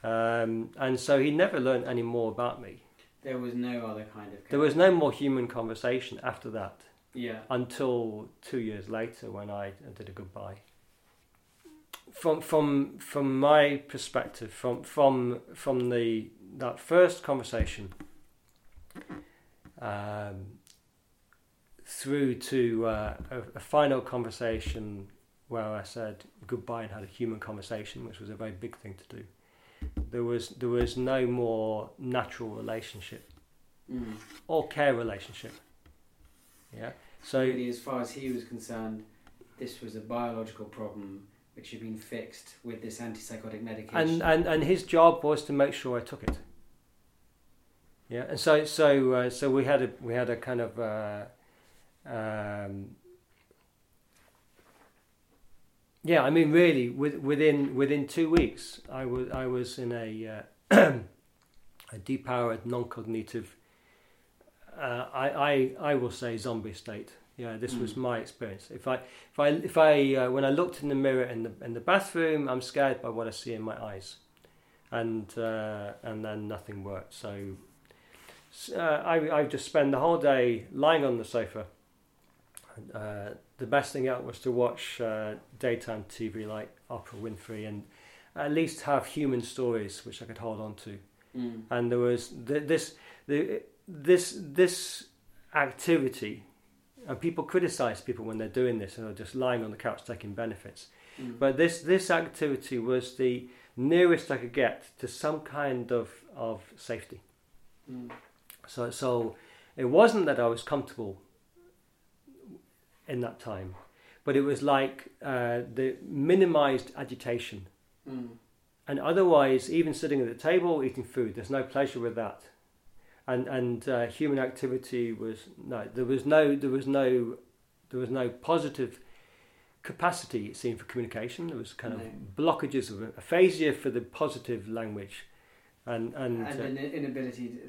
[SPEAKER 2] Um, and so he never learned any more about me.
[SPEAKER 1] There was no other kind of.
[SPEAKER 2] There was no more human conversation after that.
[SPEAKER 1] Yeah.
[SPEAKER 2] until two years later when I did a goodbye. From from from my perspective, from from from the that first conversation, um, through to uh, a, a final conversation where I said goodbye and had a human conversation, which was a very big thing to do. There was there was no more natural relationship
[SPEAKER 1] Mm.
[SPEAKER 2] or care relationship. Yeah. So
[SPEAKER 1] really, as far as he was concerned, this was a biological problem which had been fixed with this antipsychotic medication.
[SPEAKER 2] and and and his job was to make sure I took it. Yeah, and so so uh, so we had a we had a kind of uh, um, yeah. I mean, really, with, within within two weeks, I was I was in a uh, a depowered, non-cognitive. Uh, I, I I will say zombie state. Yeah, this was
[SPEAKER 1] Mm.
[SPEAKER 2] my experience. If I if I if I uh, when I looked in the mirror in the in the bathroom, I'm scared by what I see in my eyes, and uh, and then nothing worked. So uh, I I just spend the whole day lying on the sofa. Uh, the best thing out was to watch uh, daytime TV like Oprah Winfrey and at least have human stories which I could hold on to
[SPEAKER 1] Mm.
[SPEAKER 2] and there was th- this the, this this activity and people criticize people when they're doing this and they're just lying on the couch taking benefits
[SPEAKER 1] Mm.
[SPEAKER 2] but this this activity was the nearest I could get to some kind of of safety
[SPEAKER 1] Mm.
[SPEAKER 2] so so it wasn't that I was comfortable in that time but it was like uh, the minimized agitation
[SPEAKER 1] Mm.
[SPEAKER 2] and otherwise, even sitting at the table eating food, there's no pleasure with that. And and uh, human activity was no, there was no there was no there was no positive capacity it seemed for communication. There was kind
[SPEAKER 1] No.
[SPEAKER 2] of blockages of aphasia for the positive language, and and,
[SPEAKER 1] and
[SPEAKER 2] uh,
[SPEAKER 1] an inability to,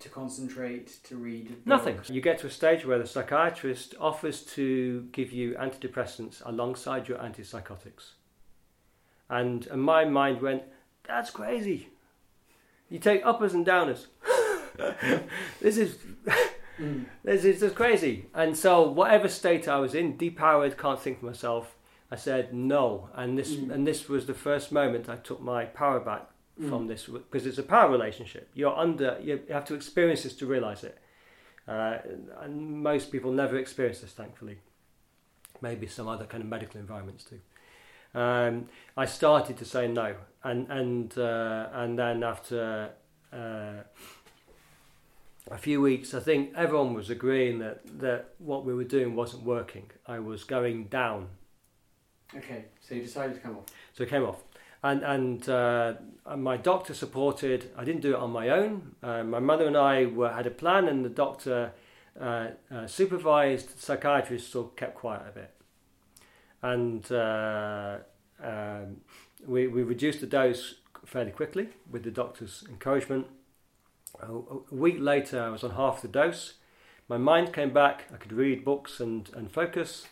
[SPEAKER 1] to concentrate, to read.
[SPEAKER 2] Nothing.
[SPEAKER 1] books.
[SPEAKER 2] You get to a stage where the psychiatrist offers to give you antidepressants alongside your antipsychotics. And, and my mind went, that's crazy. You take uppers and downers. this is
[SPEAKER 1] Mm.
[SPEAKER 2] It's, it's just crazy. And so, whatever state I was in, depowered, can't think for myself, I said no. And this
[SPEAKER 1] Mm.
[SPEAKER 2] and this was the first moment I took my power back from
[SPEAKER 1] Mm.
[SPEAKER 2] this because it's a power relationship. You're under. You have to experience this to realize it. Uh, and most people never experience this, thankfully. Maybe some other kind of medical environments too. Um, I started to say no, and and uh, and then after uh, a few weeks, I think everyone was agreeing that that what we were doing wasn't working. I was going down,
[SPEAKER 1] Okay, so you decided to come off.
[SPEAKER 2] so it came off. And and, uh, my doctor supported. I didn't do it on my own. Uh, my mother and I were, had a plan, and the doctor uh, uh, supervised. Psychiatrist still kept quiet a bit, and uh, um, we we reduced the dose fairly quickly with the doctor's encouragement. A, a week later, I was on half the dose. My mind came back. I could read books and and focus.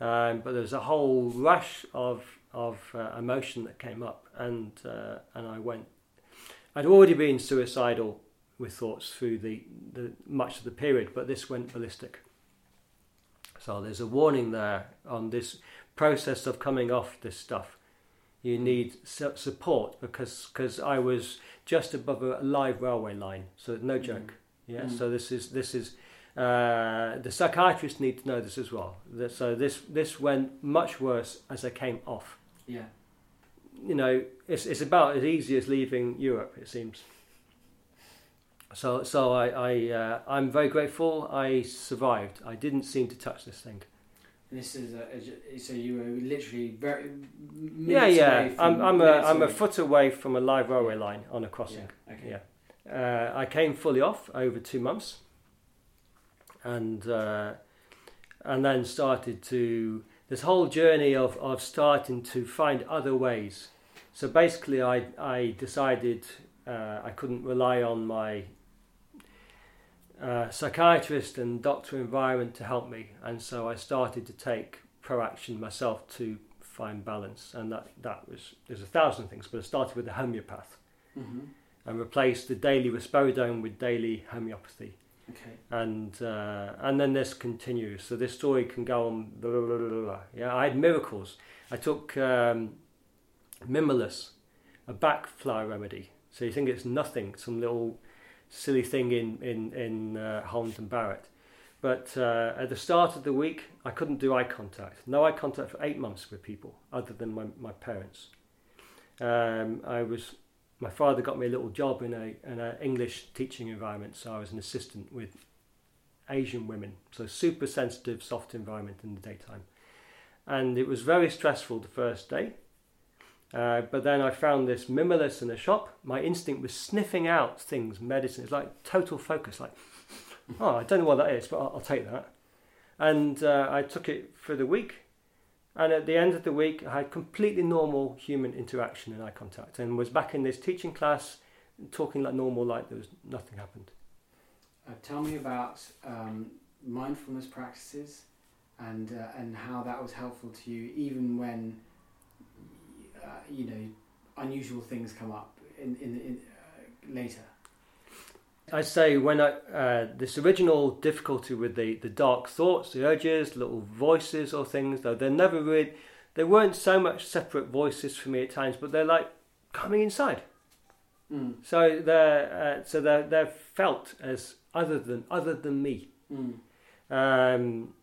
[SPEAKER 2] Um, but there was a whole rush of of uh, emotion that came up, and uh, and I went. I'd already been suicidal with thoughts through the, the much of the period, but this went ballistic. So there's a warning there on this process of coming off this stuff. You need support because cause I was just above a live railway line, so no joke. Yeah,
[SPEAKER 1] Mm.
[SPEAKER 2] so this is this is uh, the psychiatrists need to know this as well. So this this went much worse as I came off.
[SPEAKER 1] Yeah.
[SPEAKER 2] You know, it's it's about as easy as leaving Europe. It seems. So so I I uh, I'm very grateful. I survived. I didn't seem to touch this thing.
[SPEAKER 1] And this is a, a, so you were literally very
[SPEAKER 2] yeah, yeah.
[SPEAKER 1] away
[SPEAKER 2] I'm I'm a I'm a foot away from a live railway line on a
[SPEAKER 1] Yeah.
[SPEAKER 2] crossing.
[SPEAKER 1] Okay.
[SPEAKER 2] Yeah. Uh, I came fully off over two months, and uh, and then started to this whole journey of, of starting to find other ways. So basically, I I decided uh, I couldn't rely on my uh, psychiatrist and doctor environment to help me, and so I started to take proaction myself to find balance, and that that was there's a thousand things, but I started with the homeopath
[SPEAKER 1] hmm
[SPEAKER 2] and replaced the daily risperidone with daily homeopathy.
[SPEAKER 1] Okay.
[SPEAKER 2] And uh, and then this continues. So this story can go on. Blah, blah, blah. Yeah, I had miracles. I took um, Mimulus, a back fly remedy. So you think it's nothing, some little silly thing in in in uh, and Barrett. But uh, at the start of the week, I couldn't do eye contact. No eye contact for eight months with people, other than my my parents. Um, I was my father got me a little job in a an English teaching environment, so I was an assistant with Asian women, so super sensitive, soft environment in the daytime, and it was very stressful the first day. Uh, but then I found this Mimulus in a shop. My instinct was sniffing out things, medicine. It's like total focus, like, oh, I don't know what that is, but I'll, I'll take that. And uh, I took it for the week, and at the end of the week, I had completely normal human interaction and eye contact, and was back in this teaching class, talking like normal, like there was nothing happened.
[SPEAKER 1] Uh, tell me about um, mindfulness practices and uh, and how that was helpful to you, even when uh, you know unusual things come up in in, in uh, later.
[SPEAKER 2] I say when I uh, this original difficulty with the, the dark thoughts, the urges, little voices or things, though they're never really, they weren't so much separate voices for me at times, but they're like coming inside.
[SPEAKER 1] Mm.
[SPEAKER 2] So they're uh, so they're they're felt as other than other than me.
[SPEAKER 1] Mm.
[SPEAKER 2] Um,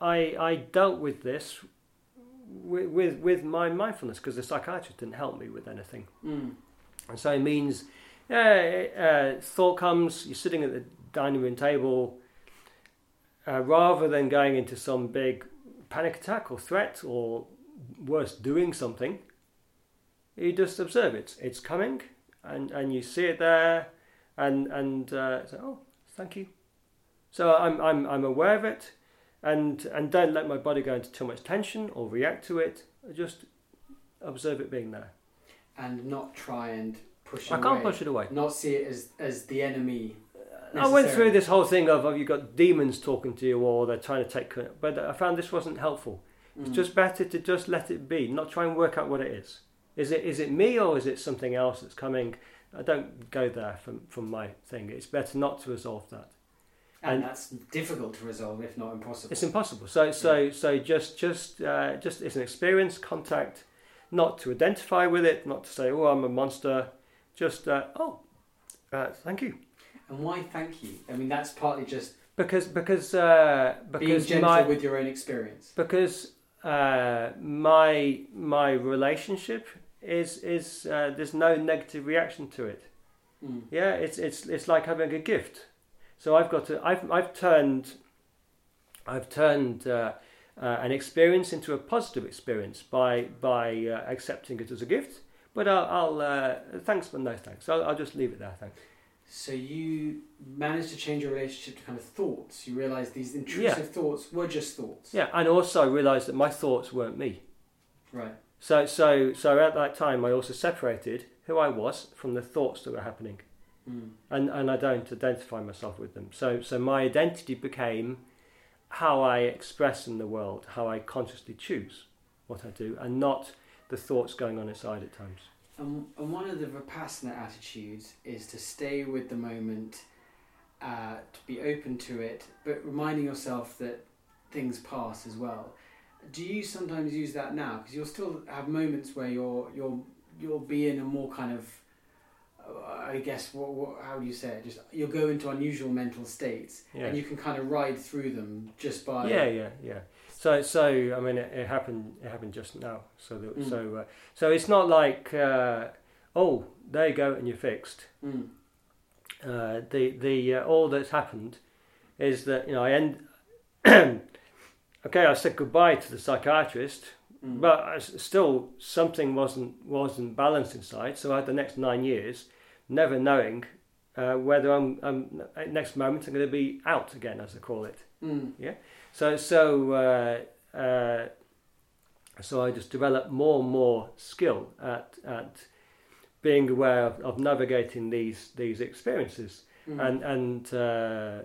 [SPEAKER 2] I I dealt with this with with, with my mindfulness because the psychiatrist didn't help me with anything.
[SPEAKER 1] Mm.
[SPEAKER 2] And so it means, yeah, uh, thought comes, you're sitting at the dining room table, uh, rather than going into some big panic attack or threat or worse, doing something, you just observe it. It's coming, and, and you see it there, and and uh, say, oh, thank you. So I'm I'm I'm aware of it, and and don't let my body go into too much tension or react to it. Just observe it being there.
[SPEAKER 1] And not try and push.
[SPEAKER 2] I can't
[SPEAKER 1] away.
[SPEAKER 2] push it away.
[SPEAKER 1] Not see it as as the enemy.
[SPEAKER 2] I went through this whole thing of, of you've got demons talking to you or they're trying to take, but I found this wasn't helpful. It's
[SPEAKER 1] Mm.
[SPEAKER 2] just better to just let it be, not try and work out what it is. Is it is it me or is it something else that's coming? I don't go there from from my thing. It's better not to resolve that.
[SPEAKER 1] and,
[SPEAKER 2] And-
[SPEAKER 1] that's difficult to resolve, if not impossible.
[SPEAKER 2] It's impossible. So so so just just uh, just it's an experience, contact, not to identify with it, not to say oh I'm a monster, just uh, oh uh, thank you
[SPEAKER 1] and why thank you? I mean, that's partly just
[SPEAKER 2] because because uh,
[SPEAKER 1] being
[SPEAKER 2] because
[SPEAKER 1] gentle
[SPEAKER 2] my
[SPEAKER 1] with your own experience.
[SPEAKER 2] because uh, my my relationship is is uh, there's no negative reaction to it.
[SPEAKER 1] Mm.
[SPEAKER 2] Yeah, it's it's it's like having a gift. So I've got to I've I've turned I've turned uh, uh, an experience into a positive experience by by uh, accepting it as a gift. But I'll, I'll uh, thanks but no thanks. I'll, I'll just leave it there. Thanks.
[SPEAKER 1] So you managed to change your relationship to kind of thoughts. You realised these intrusive thoughts were just thoughts.
[SPEAKER 2] Yeah, and also I realised that my thoughts weren't me.
[SPEAKER 1] Right.
[SPEAKER 2] So so so at that time I also separated who I was from the thoughts that were happening.
[SPEAKER 1] Mm.
[SPEAKER 2] and and I don't identify myself with them. So so my identity became how I express in the world, how I consciously choose what I do, and not the thoughts going on inside at times.
[SPEAKER 1] And, and one of the Vipassana attitudes is to stay with the moment, uh, to be open to it, but reminding yourself that things pass as well. Do you sometimes use that now? Because you'll still have moments where you're you're you'll be in a more kind of, uh, I guess, what, what how do you say it? Just you'll go into unusual mental states,
[SPEAKER 2] Yeah.
[SPEAKER 1] and you can kind of ride through them just by
[SPEAKER 2] Yeah, yeah, yeah. So, so I mean, it, it happened. It happened just now. So, that,
[SPEAKER 1] Mm.
[SPEAKER 2] so, uh, so it's not like, uh, oh, there you go, and you're fixed.
[SPEAKER 1] Mm.
[SPEAKER 2] Uh, the the uh, all that's happened is that you know I end. okay, I said goodbye to the psychiatrist,
[SPEAKER 1] Mm.
[SPEAKER 2] but I still something wasn't wasn't balanced inside. So I had the next nine years, never knowing uh, whether I'm, I'm next moment I'm going to be out again, as I call it.
[SPEAKER 1] Mm.
[SPEAKER 2] So so uh, uh, so I just developed more and more skill at at being aware of, of navigating these these experiences
[SPEAKER 1] Mm.
[SPEAKER 2] and and uh,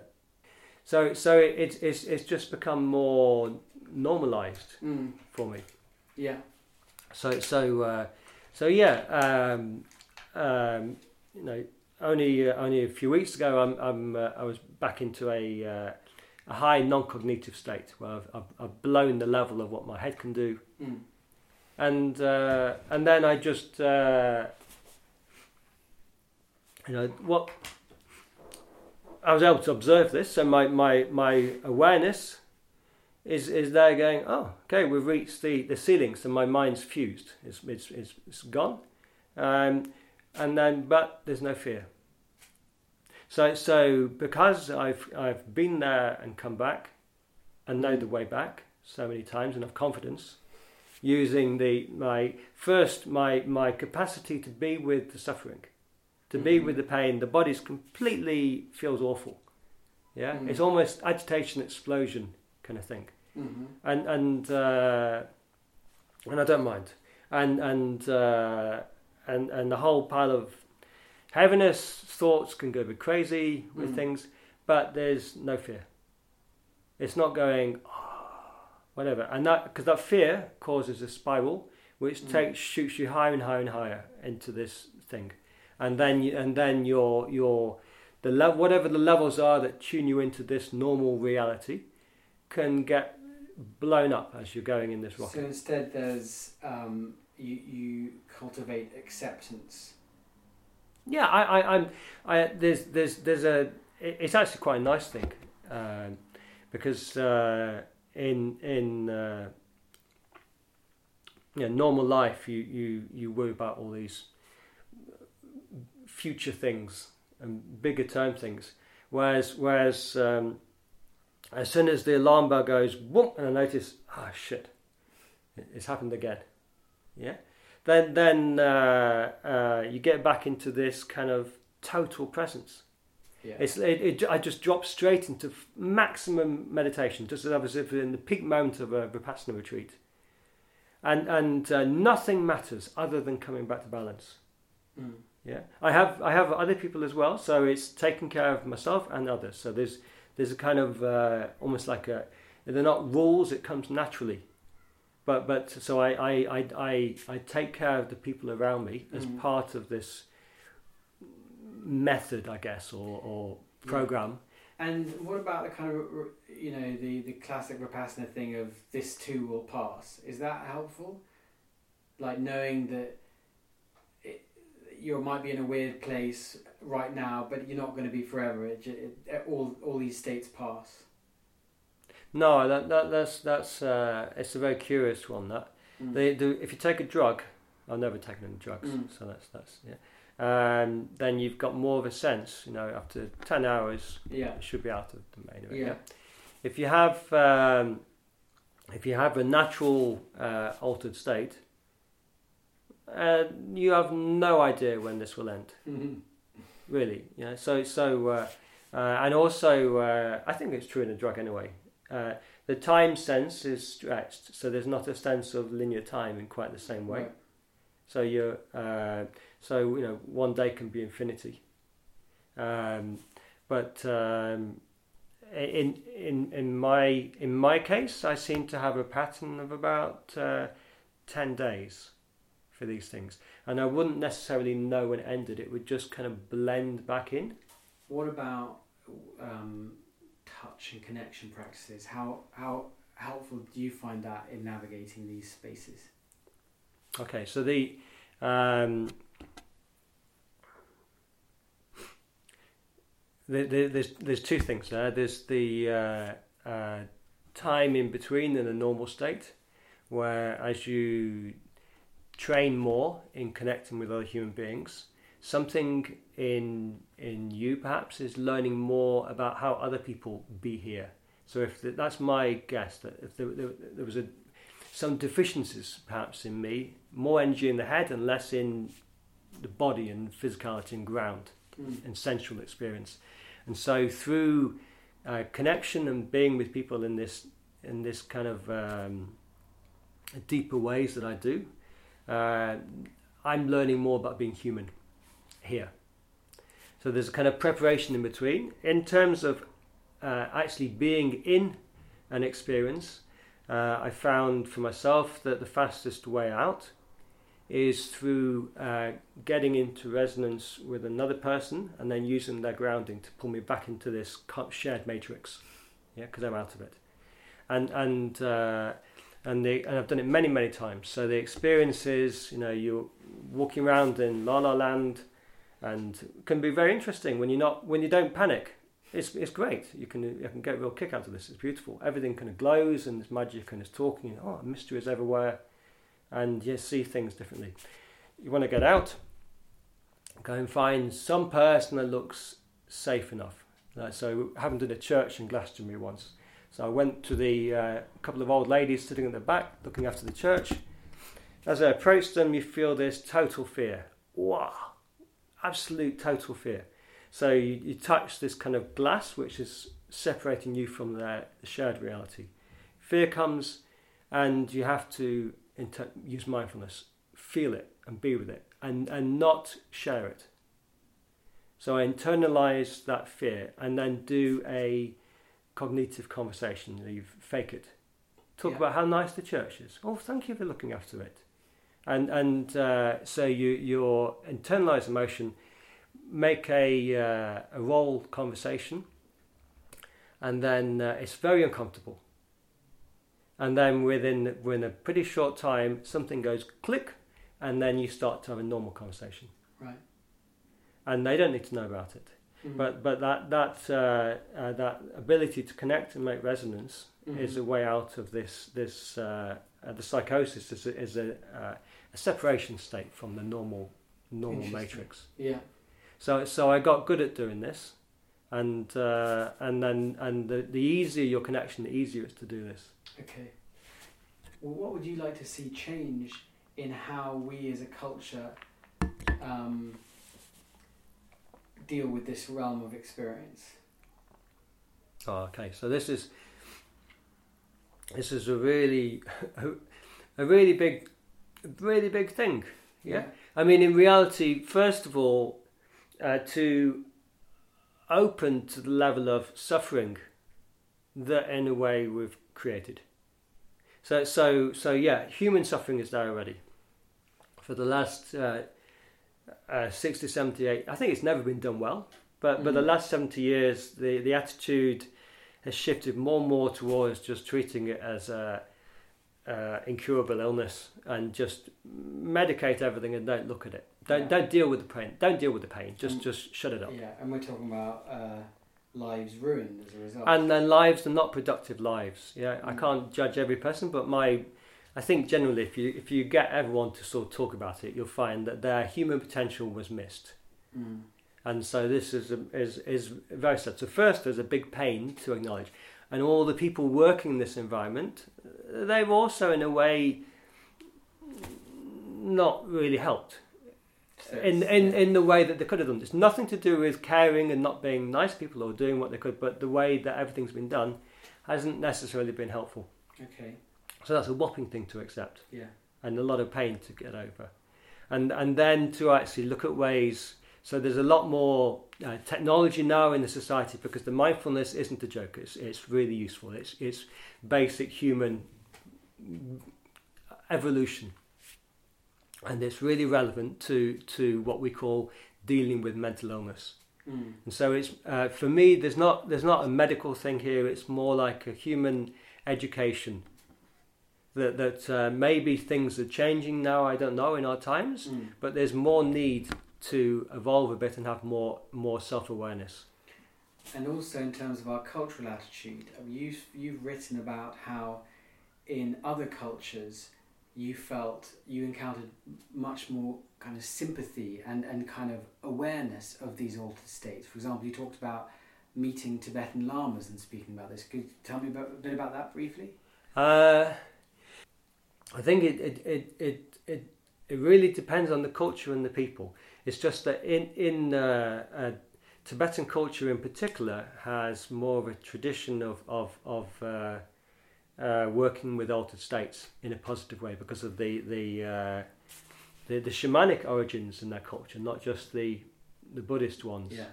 [SPEAKER 2] so so it, it's it's it's just become more normalized
[SPEAKER 1] Mm.
[SPEAKER 2] for me.
[SPEAKER 1] Yeah.
[SPEAKER 2] So so uh, so yeah, um, um, you know, only uh, only a few weeks ago, I'm, I'm uh, I was back into a uh, a high non-cognitive state where I've, I've, I've blown the level of what my head can do,
[SPEAKER 1] Mm.
[SPEAKER 2] and uh, and then I just uh, you know what I was able to observe this, so my my my awareness is is there going, oh, okay, we've reached the, the ceiling, so my mind's fused. It's it's it's, it's gone, um, and then but there's no fear. So so because I've I've been there and come back, and know the way back so many times and have confidence, using the my first my my capacity to be with the suffering, to be
[SPEAKER 1] Mhm.
[SPEAKER 2] with the pain. The body's completely feels awful. Yeah,
[SPEAKER 1] Mm.
[SPEAKER 2] it's almost agitation explosion kind of thing
[SPEAKER 1] hmm
[SPEAKER 2] and and uh, and I don't mind, and and uh, and and the whole pile of heaviness thoughts can go a bit crazy with
[SPEAKER 1] Mm.
[SPEAKER 2] things, but there's no fear. It's not going "Ah," whatever, and that because that fear causes a spiral which
[SPEAKER 1] Mm.
[SPEAKER 2] takes shoots you higher and higher and higher into this thing, and then you, and then your your the level whatever the levels are that tune you into this normal reality can get blown up as you're going in this
[SPEAKER 1] So instead, there's um, you you cultivate acceptance.
[SPEAKER 2] Yeah, I, I, I'm. I there's there's there's a. It's actually quite a nice thing, um, because uh, in in uh, you know, normal life, you, you you worry about all these future things and bigger term things, whereas whereas um, as soon as the alarm bell goes, whoop, and I notice, ah, shit, it's happened again. Yeah. Then then uh, uh, you get back into this kind of total presence.
[SPEAKER 1] Yeah.
[SPEAKER 2] It's it, it, I just drop straight into f- maximum meditation, just as if in the peak moment of a vipassana retreat, and and uh, nothing matters other than coming back to balance.
[SPEAKER 1] Mm.
[SPEAKER 2] Yeah, I have I have other people as well, so it's taking care of myself and others. So there's there's a kind of uh, almost like a they're not rules; it comes naturally. But but so I I, I, I, I take care of the people around me as
[SPEAKER 1] Mm.
[SPEAKER 2] part of this method, I guess, or, or program,
[SPEAKER 1] And what about the kind of you know the the classic vipassana thing of this too will pass? Is that helpful? Like knowing that it, you might be in a weird place right now, but you're not going to be forever. It, it, all all these states pass.
[SPEAKER 2] No, that, that that's that's uh, it's a very curious one. That mm. they do. If you take a drug, I've never taken any drugs, mm. so that's that's yeah. Um, then you've got more of a sense. You know, after ten hours,
[SPEAKER 1] yeah,
[SPEAKER 2] it should be out of the main.
[SPEAKER 1] Yeah. yeah.
[SPEAKER 2] If you have um, if you have a natural uh, altered state, uh, you have no idea when this will end.
[SPEAKER 1] Mm-hmm.
[SPEAKER 2] Really, yeah. So so. Uh, uh, and also, uh, I think it's true in a drug anyway. Uh, the time sense is stretched, so there's not a sense of linear time in quite the same way. Right. So you uh, so you know one day can be infinity, um, but um, in in in my in my case, I seem to have a pattern of about uh, ten days for these things, and I wouldn't necessarily know when it ended. It would just kind of blend back in.
[SPEAKER 1] What about um, touch and connection practices. How how helpful do you find that in navigating these spaces?
[SPEAKER 2] Okay, so the um, the, the, there's there's two things there. There's the uh, uh, time in between in a normal state, where as you train more in connecting with other human beings, something in in you perhaps is learning more about how other people be here. So if the, that's my guess that if there, there, there was a some deficiencies perhaps in me, more energy in the head and less in the body and physicality and ground mm. and sensual experience. And so through uh, connection and being with people in this in this kind of um, deeper ways that I do, uh, I'm learning more about being human here. So there's a kind of preparation in between. In terms of uh, actually being in an experience, uh, I found for myself that the fastest way out is through uh, getting into resonance with another person and then using their grounding to pull me back into this shared matrix. Yeah, because I'm out of it. And and uh, and, the, and I've done it many many times. So the experience is, you know, you're walking around in La La Land and can be very interesting when you're not when you don't panic. It's it's great. You can you can get a real kick out of this. It's beautiful. Everything kind of glows and there's magic and it's talking. Oh, mystery is everywhere, and you see things differently. You want to get out. Go and find some person that looks safe enough. Like, so I happened in a church in Glastonbury once. So I went to the uh, couple of old ladies sitting at the back, looking after the church. As I approached them, you feel this total fear. Wow, absolute total fear. So you, you touch this kind of glass which is separating you from the shared reality. Fear comes, and you have to inter- use mindfulness, feel it, and be with it, and, and not share it. So I internalize that fear and then do a cognitive conversation. You fake it. Talk yeah. about how nice the church is. Oh, thank you for looking after it and and uh, so you your internalize emotion, make a uh, a role conversation, and then uh, it's very uncomfortable. And then within within a pretty short time, something goes click, and then you start to have a normal conversation.
[SPEAKER 1] Right.
[SPEAKER 2] And they don't need to know about it. Mm-hmm. But but that that uh, uh, that ability to connect and make resonance mm-hmm. is a way out of this this uh, the psychosis is a, is a a separation state from the normal normal matrix.
[SPEAKER 1] Yeah.
[SPEAKER 2] So so I got good at doing this, and uh, and then and the the easier your connection, the easier it's to do this.
[SPEAKER 1] Okay. Well, what would you like to see change in how we as a culture um, deal with this realm of experience?
[SPEAKER 2] Oh, okay. So this is this is a really a really big really big thing. Yeah? yeah. I mean, in reality, first of all, uh, to open to the level of suffering that, in a way, we've created. So, so, so yeah, human suffering is there already. For the last uh, uh, 60, 70, 80, I think it's never been done well. But but the
[SPEAKER 1] Mm.
[SPEAKER 2] last seventy years, the the attitude has shifted more and more towards just treating it as a uh, incurable illness and just medicate everything and don't look at it. Don't
[SPEAKER 1] Yeah.
[SPEAKER 2] don't deal with the pain. Don't deal with the pain. Just
[SPEAKER 1] Mm.
[SPEAKER 2] just shut it up.
[SPEAKER 1] Yeah, and we're talking about uh, lives ruined as a result.
[SPEAKER 2] And then lives are not productive lives. Yeah, I
[SPEAKER 1] Mm.
[SPEAKER 2] can't judge every person, but my, I think generally, if you if you get everyone to sort of talk about it, you'll find that their human potential was missed.
[SPEAKER 1] Mm.
[SPEAKER 2] And so this is a, is is very sad. So first, there's a big pain to acknowledge, and all the people working in this environment, they've also in a way not really helped in in in the way that they could have done. It's nothing to do with caring and not being nice people or doing what they could, but the way that everything's been done hasn't necessarily been helpful.
[SPEAKER 1] Okay.
[SPEAKER 2] So that's a whopping thing to accept
[SPEAKER 1] Yeah.
[SPEAKER 2] and a lot of pain to get over. And and then to actually look at ways. So there's a lot more uh, technology now in the society because the mindfulness isn't a joke. It's it's really useful. It's it's basic human evolution, and it's really relevant to to what we call dealing with mental illness.
[SPEAKER 1] Mm.
[SPEAKER 2] And so it's uh, for me. There's not there's not a medical thing here. It's more like a human education. That that uh, maybe things are changing now. I don't know in our times,
[SPEAKER 1] Mm.
[SPEAKER 2] but there's more need to evolve a bit and have more more self awareness.
[SPEAKER 1] And also in terms of our cultural attitude, I mean, you've you've written about how in other cultures you felt you encountered much more kind of sympathy and, and kind of awareness of these altered states. For example, you talked about meeting Tibetan lamas and speaking about this. Could you tell me about, a bit about that briefly?
[SPEAKER 2] Uh, I think it it, it it it it really depends on the culture and the people. It's just that in in uh, uh, Tibetan culture in particular has more of a tradition of of of uh, uh, working with altered states in a positive way because of the the uh, the, the shamanic origins in their culture, not just the the Buddhist ones. Yeah,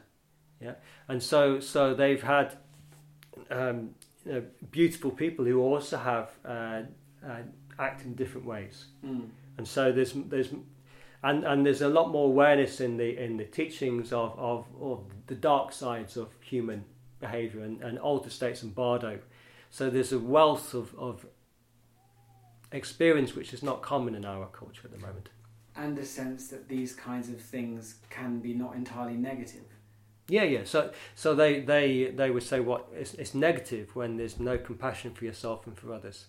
[SPEAKER 2] yeah. and so so they've had um, you know, beautiful people who also have uh, uh, act in different ways,
[SPEAKER 1] Mm.
[SPEAKER 2] And so there's there's and and there's a lot more awareness in the in the teachings of of, of the dark sides of human behaviour and, and altered states and bardo. So there's a wealth of, of experience which is not common in our culture at the moment.
[SPEAKER 1] And a sense that these kinds of things can be not entirely negative.
[SPEAKER 2] Yeah, yeah. So, so they, they, they would say what it's, it's negative when there's no compassion for yourself and for others,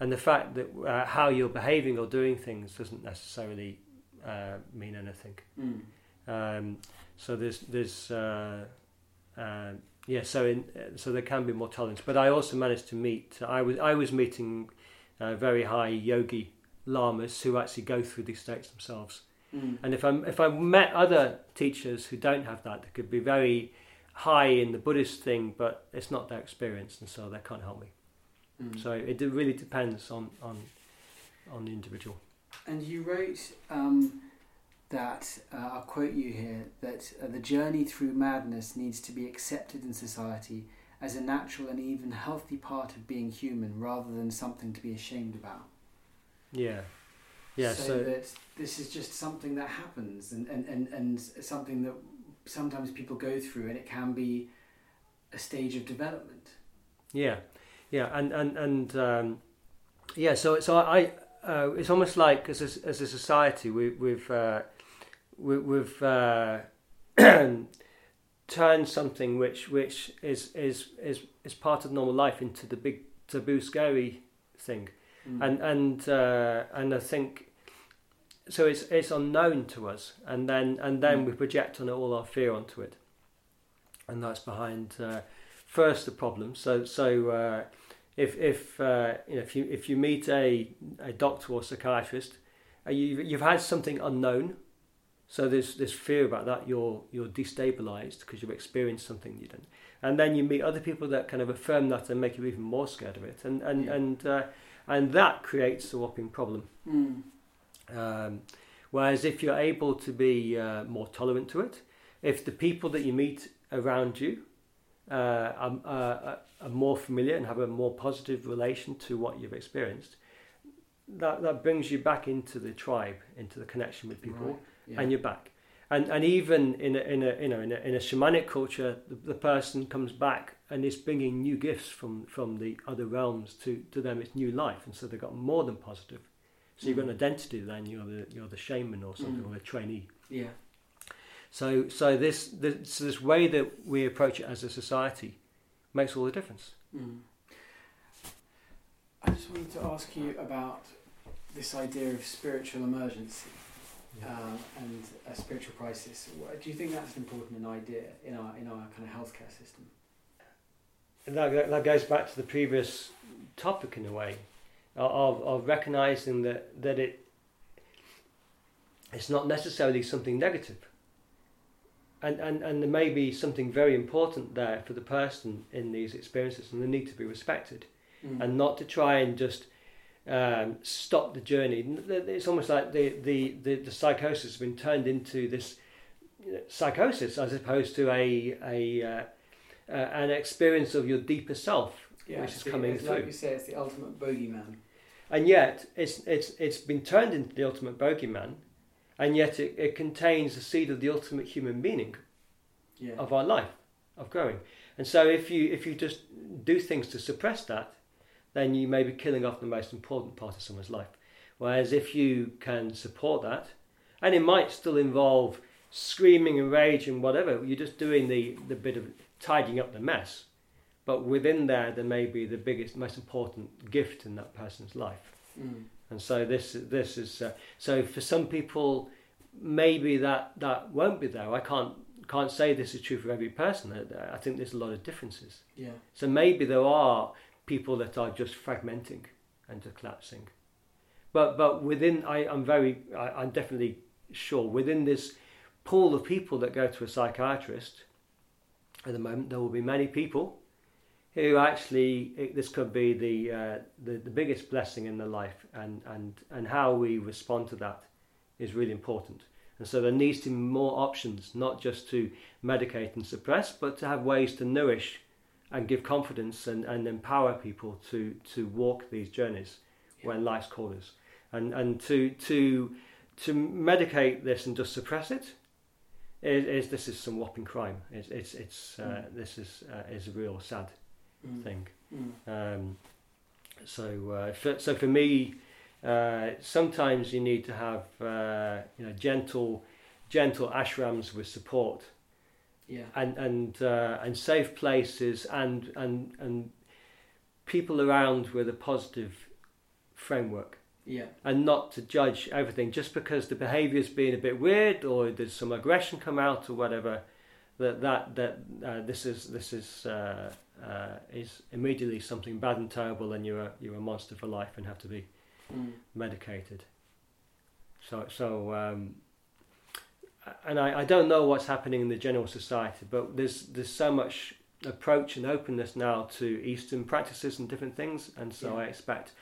[SPEAKER 2] and the fact that uh, how you're behaving or doing things doesn't necessarily uh, mean anything.
[SPEAKER 1] Mm.
[SPEAKER 2] Um, so there's there's uh, uh, yeah. So in so there can be more tolerance, but I also managed to meet. I was I was meeting uh, very high yogi lamas who actually go through these states themselves.
[SPEAKER 1] Mm.
[SPEAKER 2] And if I if I met other teachers who don't have that, they could be very high in the Buddhist thing, but it's not their experience, and so they can't help me.
[SPEAKER 1] Mm.
[SPEAKER 2] So it really depends on on on the individual.
[SPEAKER 1] And you wrote um, that, uh, I'll quote you here, that uh, the journey through madness needs to be accepted in society as a natural and even healthy part of being human rather than something to be ashamed about.
[SPEAKER 2] Yeah, yeah.
[SPEAKER 1] so,
[SPEAKER 2] So,
[SPEAKER 1] that this is just something that happens and, and, and, and something that sometimes people go through and it can be a stage of development.
[SPEAKER 2] yeah, yeah, and and and um, yeah. So so I. Uh, it's almost like as a, as a society we, we've uh, we, we've uh, turned something which which is, is is is part of normal life into the big taboo scary thing
[SPEAKER 1] Mm.
[SPEAKER 2] and and uh, and I think so it's it's unknown to us and then and then
[SPEAKER 1] Mm.
[SPEAKER 2] we project on it all our fear onto it and that's behind uh, first the problem. So so uh, if if uh, you know if you if you meet a a doctor or psychiatrist uh, you you've had something unknown. So there's this fear about that. You're you're destabilized because you've experienced something you didn't. And then you meet other people that kind of affirm that and make you even more scared of it. And and
[SPEAKER 1] Yeah.
[SPEAKER 2] and uh, and that creates a whopping problem.
[SPEAKER 1] Mm.
[SPEAKER 2] um, whereas if you're able to be uh, more tolerant to it, if the people that you meet around you uh, are, are, are more familiar and have a more positive relation to what you've experienced, that, that brings you back into the tribe, into the connection with people,
[SPEAKER 1] Right. Yeah.
[SPEAKER 2] and you're back. and and even in a, in a you know in a, in a shamanic culture, the, the person comes back and is bringing new gifts from from the other realms to to them. It's new life, and so they've got more than positive. So you've got an identity. Then you're the you're the shaman or something
[SPEAKER 1] Mm.
[SPEAKER 2] or a trainee.
[SPEAKER 1] Yeah.
[SPEAKER 2] So so this this this way that we approach it as a society makes all the difference.
[SPEAKER 1] Mm. I just wanted to ask you about this idea of spiritual emergency uh, and a spiritual crisis. Do you think that's an important idea in our in our kind of healthcare system?
[SPEAKER 2] And that, that- that goes back to the previous topic in a way of, of recognizing that, that it it's not necessarily something negative. And, and, and there may be something very important there for the person in these experiences and they need to be respected
[SPEAKER 1] Mm.
[SPEAKER 2] and not to try and just um, stop the journey. It's almost like the, the, the, the psychosis has been turned into this you know, psychosis as opposed to a, a uh, uh, an experience of your deeper self,
[SPEAKER 1] yeah,
[SPEAKER 2] which is
[SPEAKER 1] the-
[SPEAKER 2] coming through.
[SPEAKER 1] Like you say, it's the ultimate bogeyman.
[SPEAKER 2] and yet it's it's it's been turned into the ultimate bogeyman, and yet it, it contains the seed of the ultimate human meaning
[SPEAKER 1] Yeah.
[SPEAKER 2] of our life, of growing. And so if you if you just do things to suppress that, then you may be killing off the most important part of someone's life. Whereas if you can support that, and it might still involve screaming and rage and whatever, you're just doing the, the bit of tidying up the mess. But within there, there may be the biggest, most important gift in that person's life.
[SPEAKER 1] Mm.
[SPEAKER 2] And so this this is uh, so for some people maybe that that won't be there. I can't can't say this is true for every person. I- I think there's a lot of differences.
[SPEAKER 1] Yeah.
[SPEAKER 2] So maybe there are people that are just fragmenting and just collapsing. But but within I, I'm very I, I'm definitely sure within this pool of people that go to a psychiatrist at the moment there will be many people who actually it, this could be the, uh, the the biggest blessing in their life and, and and how we respond to that is really important. And so there needs to be more options, not just to medicate and suppress, but to have ways to nourish and give confidence and, and empower people to, to walk these journeys
[SPEAKER 1] Yeah.
[SPEAKER 2] when life's called us. And, and to, to, to medicate this and just suppress it is, is this is some whopping crime. It's, it's, it's, uh,
[SPEAKER 1] Mm.
[SPEAKER 2] This is, uh, is real sad
[SPEAKER 1] Mm.
[SPEAKER 2] thing.
[SPEAKER 1] Mm.
[SPEAKER 2] Um, so, uh, for, so for me, uh, sometimes you need to have uh, you know gentle, gentle ashrams with support
[SPEAKER 1] Yeah.
[SPEAKER 2] and and uh, and safe places and and and people around with a positive framework
[SPEAKER 1] Yeah.
[SPEAKER 2] and not to judge everything just because the behaviour's being a bit weird or there's some aggression come out or whatever that that that uh, this is this is uh, uh, is immediately something bad and terrible and you're a, you're a monster for life and have to be
[SPEAKER 1] Mm.
[SPEAKER 2] medicated. So, so, um, and I, I don't know what's happening in the general society, but there's there's so much approach and openness now to Eastern practices and different things, and so
[SPEAKER 1] Yeah.
[SPEAKER 2] I expect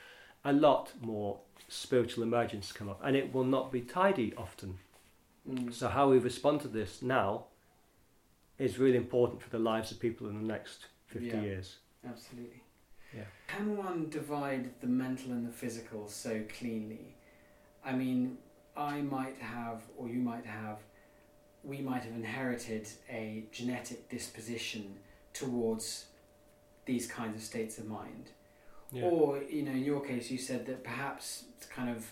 [SPEAKER 2] a lot more spiritual emergence to come up, and it will not be tidy often.
[SPEAKER 1] Mm.
[SPEAKER 2] So, how we respond to this now is really important for the lives of people in the next fifty
[SPEAKER 1] Yeah.
[SPEAKER 2] years.
[SPEAKER 1] Absolutely.
[SPEAKER 2] Yeah.
[SPEAKER 1] Can one divide the mental and the physical so cleanly? I mean, I might have, or you might have, we might have inherited a genetic disposition towards these kinds of states of mind. Or, you know, in your case, you said that perhaps it's kind of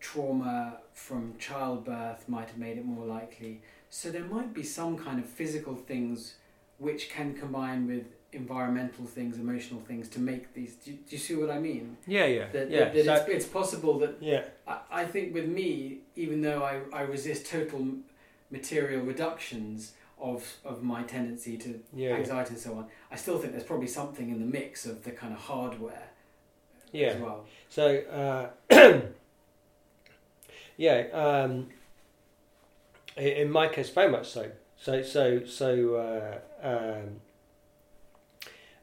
[SPEAKER 1] trauma from childbirth might have made it more likely. So there might be some kind of physical things which can combine with environmental things, emotional things to make these. Do you, do you see what I mean?
[SPEAKER 2] yeah, yeah,
[SPEAKER 1] That,
[SPEAKER 2] yeah.
[SPEAKER 1] that, that
[SPEAKER 2] So-
[SPEAKER 1] it's, it's possible that
[SPEAKER 2] yeah,
[SPEAKER 1] I, I think with me, even though I, I resist total material reductions of, of my tendency to
[SPEAKER 2] yeah, yeah.
[SPEAKER 1] anxiety and so on, I still think there's probably something in the mix of the kind of hardware
[SPEAKER 2] yeah.
[SPEAKER 1] as well.
[SPEAKER 2] So, uh, yeah, um, in my case, very much so. So, so, so, uh, um,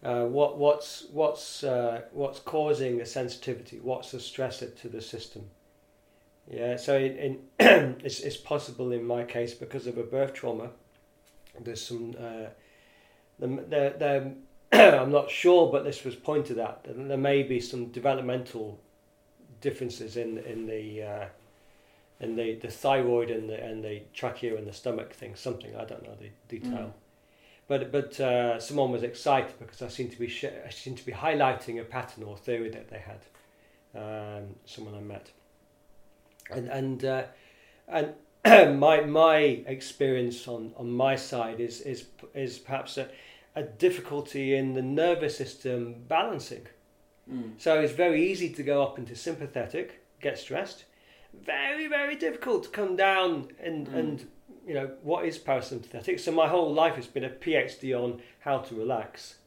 [SPEAKER 2] uh, what, what's, what's, uh, what's causing the sensitivity? What's the stressor to the system? Yeah, so in, in it's, it's possible in my case because of a birth trauma. There's some, uh, the, the, the I'm not sure, but this was pointed at. There may be some developmental differences in in the uh, and the, the thyroid and the and the trachea and the stomach thing, something I don't know the detail.
[SPEAKER 1] Mm.
[SPEAKER 2] But but uh, someone was excited because I seemed to be sh- I seemed to be highlighting a pattern or theory that they had. Um, someone I met, and and uh, and my my experience on, on my side is is is perhaps a, a difficulty in the nervous system balancing.
[SPEAKER 1] Mm.
[SPEAKER 2] So it's very easy to go up into sympathetic, get stressed. Very, very difficult to come down and,
[SPEAKER 1] Mm.
[SPEAKER 2] and you know, what is parasympathetic? So my whole life has been a PhD on how to relax.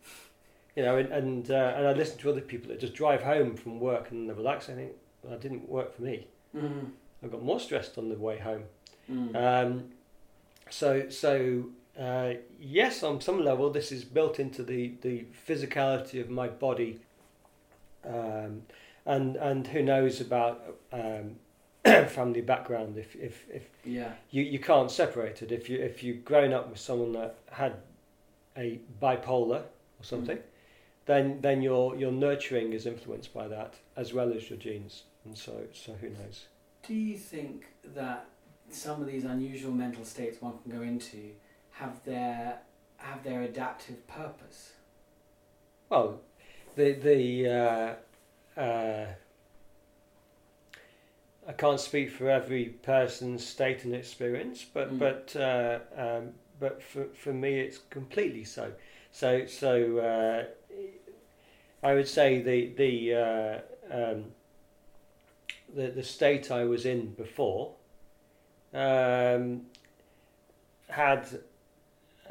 [SPEAKER 2] You know, and and, uh, and I listen to other people that just drive home from work and they relax. I think well, that didn't work for me.
[SPEAKER 1] Mm.
[SPEAKER 2] I got more stressed on the way home.
[SPEAKER 1] Mm.
[SPEAKER 2] Um, so so uh, yes, on some level, this is built into the, the physicality of my body, um, and and who knows about um, family background if, if, if
[SPEAKER 1] yeah.
[SPEAKER 2] you, you can't separate it if you if you've grown up with someone that had a bipolar or something, then then your your nurturing is influenced by that as well as your genes, and so so who knows.
[SPEAKER 1] Do you think that some of these unusual mental states one can go into have their have their adaptive purpose?
[SPEAKER 2] Well, the the uh, uh, I can't speak for every person's state and experience, but
[SPEAKER 1] Mm.
[SPEAKER 2] but uh, um, but for for me, it's completely so. So so uh, I would say the the uh, um, the the state I was in before um, had.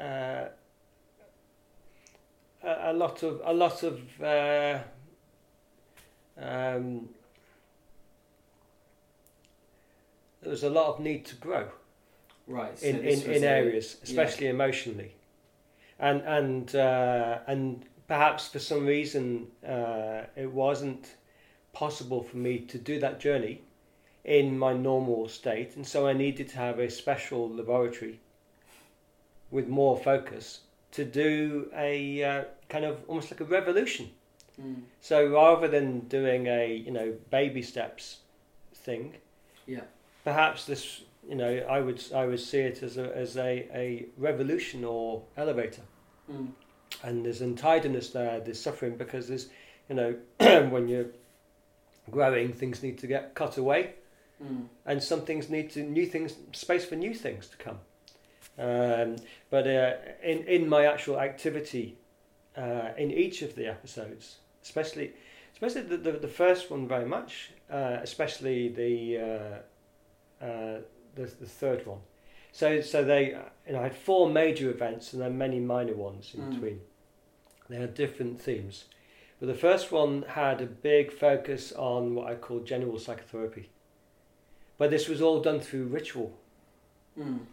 [SPEAKER 2] Uh, a, a lot of a lot of uh, um, there was a lot of need to grow
[SPEAKER 1] Right. So
[SPEAKER 2] in, in, in
[SPEAKER 1] a-
[SPEAKER 2] areas, especially emotionally, and and uh, and perhaps for some reason uh, it wasn't possible for me to do that journey in my normal state, and so I needed to have a special laboratory with more focus to do a uh, kind of almost like a revolution.
[SPEAKER 1] Mm.
[SPEAKER 2] So rather than doing a you know baby steps thing,
[SPEAKER 1] Yeah.
[SPEAKER 2] Perhaps this you know I would I would see it as a as a, a revolution or elevator.
[SPEAKER 1] Mm.
[SPEAKER 2] And there's untidiness there, there's suffering because there's you know when you're growing, things need to get cut away,
[SPEAKER 1] Mm.
[SPEAKER 2] and some things need to new things space for new things to come. Um, but uh, in in my actual activity, uh, in each of the episodes, especially especially the the, the first one very much, uh, especially the, uh, uh, the the third one. So so they you know I had four major events and then many minor ones in
[SPEAKER 1] Mm.
[SPEAKER 2] between. They had different themes. But the first one had a big focus on what I call general psychotherapy. But this was all done through ritual
[SPEAKER 1] Mm.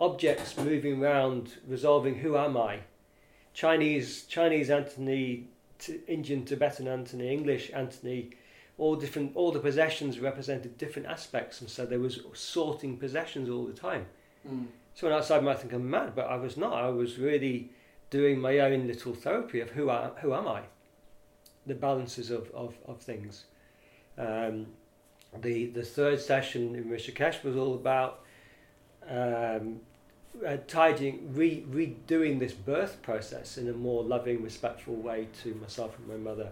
[SPEAKER 2] objects moving around, resolving who am I? Chinese, Chinese Anthony, t- Indian, Tibetan Anthony, English Anthony, all different. All the possessions represented different aspects, and so there was sorting possessions all the time.
[SPEAKER 1] Mm.
[SPEAKER 2] Someone outside might think I'm mad, but I was not. I was really doing my own little therapy of who I, who am I, the balances of of, of things. Um, the the third session in Rishikesh was all about um, uh, tidying, re, redoing this birth process in a more loving, respectful way to myself and my mother.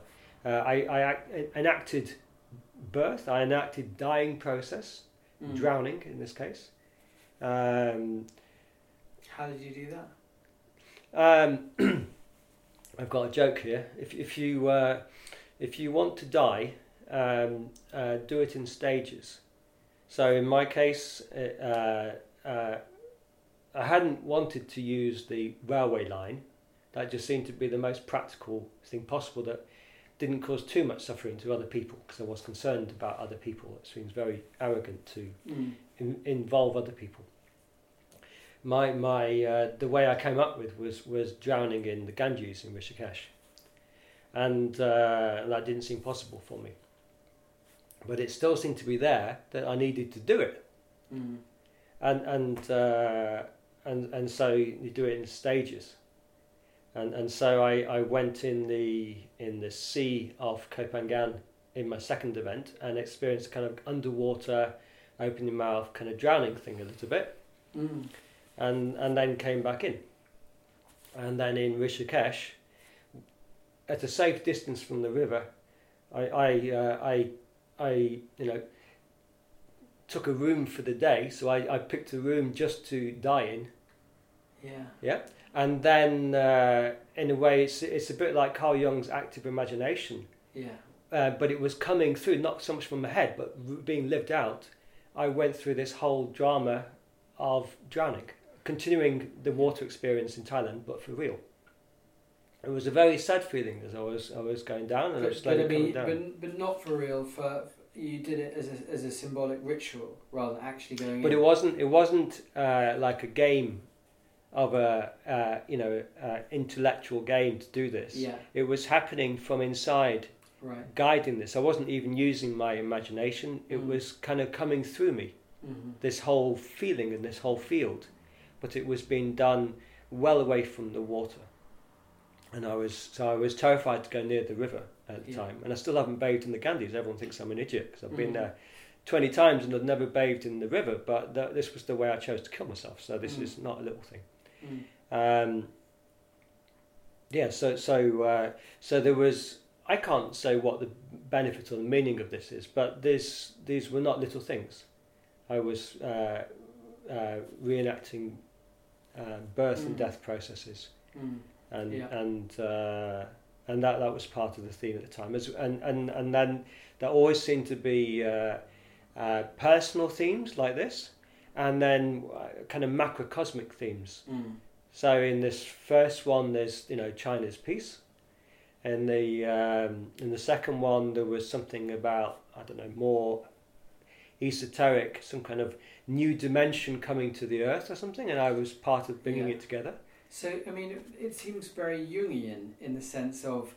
[SPEAKER 2] Uh, I, I act, enacted birth. I enacted dying process,
[SPEAKER 1] Mm.
[SPEAKER 2] drowning in this case. Um,
[SPEAKER 1] How did you do that?
[SPEAKER 2] um, I've got a joke here. If if you uh, if you want to die, um, uh, do it in stages. So in my case, uh, uh, I hadn't wanted to use the railway line. That just seemed to be the most practical thing possible. That didn't cause too much suffering to other people because I was concerned about other people. It seems very arrogant to
[SPEAKER 1] Mm.
[SPEAKER 2] in, involve other people. My my uh, the way I came up with was was drowning in the Ganges in Rishikesh, and uh, that didn't seem possible for me. But it still seemed to be there that I needed to do it,
[SPEAKER 1] Mm.
[SPEAKER 2] and and uh, and and so you do it in stages. And and so I, I went in the in the sea off Koh Phangan in my second event and experienced kind of underwater open your mouth, kind of drowning thing a little bit,
[SPEAKER 1] Mm.
[SPEAKER 2] and and then came back in. And then in Rishikesh, at a safe distance from the river, I I uh, I, I you know took a room for the day. So I, I picked a room just to die in.
[SPEAKER 1] Yeah.
[SPEAKER 2] Yeah, and then uh, in a way, it's it's a bit like Carl Jung's active imagination,
[SPEAKER 1] Yeah.
[SPEAKER 2] uh, but it was coming through not so much from my head, but r- being lived out. I went through this whole drama of drowning, continuing the water experience in Thailand, but for real. It was a very sad feeling as I was I was going down and I was
[SPEAKER 1] But,
[SPEAKER 2] slowly
[SPEAKER 1] but,
[SPEAKER 2] coming down.
[SPEAKER 1] but, but not for real. For you did it as a, as a symbolic ritual rather than actually going.
[SPEAKER 2] But
[SPEAKER 1] in.
[SPEAKER 2] it wasn't. It wasn't uh, like a game of a uh, you know uh, intellectual game to do this.
[SPEAKER 1] Yeah.
[SPEAKER 2] It was happening from inside,
[SPEAKER 1] Right.
[SPEAKER 2] guiding this. I wasn't even using my imagination. It
[SPEAKER 1] Mm.
[SPEAKER 2] was kind of coming through me.
[SPEAKER 1] hmm
[SPEAKER 2] This whole feeling and this whole field, but it was being done well away from the water. And I was so I was terrified to go near the river at the
[SPEAKER 1] Yeah.
[SPEAKER 2] time, and I still haven't bathed in the Ganges. Everyone thinks I'm an idiot because I've been
[SPEAKER 1] Mhm.
[SPEAKER 2] there twenty times and I've never bathed in the river. But th- this was the way I chose to kill myself. So this
[SPEAKER 1] Mm.
[SPEAKER 2] is not a little thing.
[SPEAKER 1] Mm.
[SPEAKER 2] Um, yeah, so so uh, so there was. I can't say what the benefit or the meaning of this is, but this these were not little things. I was uh, uh, reenacting uh, birth and
[SPEAKER 1] Mm.
[SPEAKER 2] death processes,
[SPEAKER 1] Mm.
[SPEAKER 2] and
[SPEAKER 1] Yeah.
[SPEAKER 2] and uh, and that that was part of the theme at the time. As, and and and then there always seemed to be uh, uh, personal themes like this, and then uh, kind of macrocosmic themes.
[SPEAKER 1] Mm.
[SPEAKER 2] So in this first one, there's you know China's peace, and the um, in the second one there was something about I don't know more esoteric, some kind of new dimension coming to the earth or something, and I was part of bringing
[SPEAKER 1] Yeah.
[SPEAKER 2] it together.
[SPEAKER 1] So I mean, it, it seems very Jungian in the sense of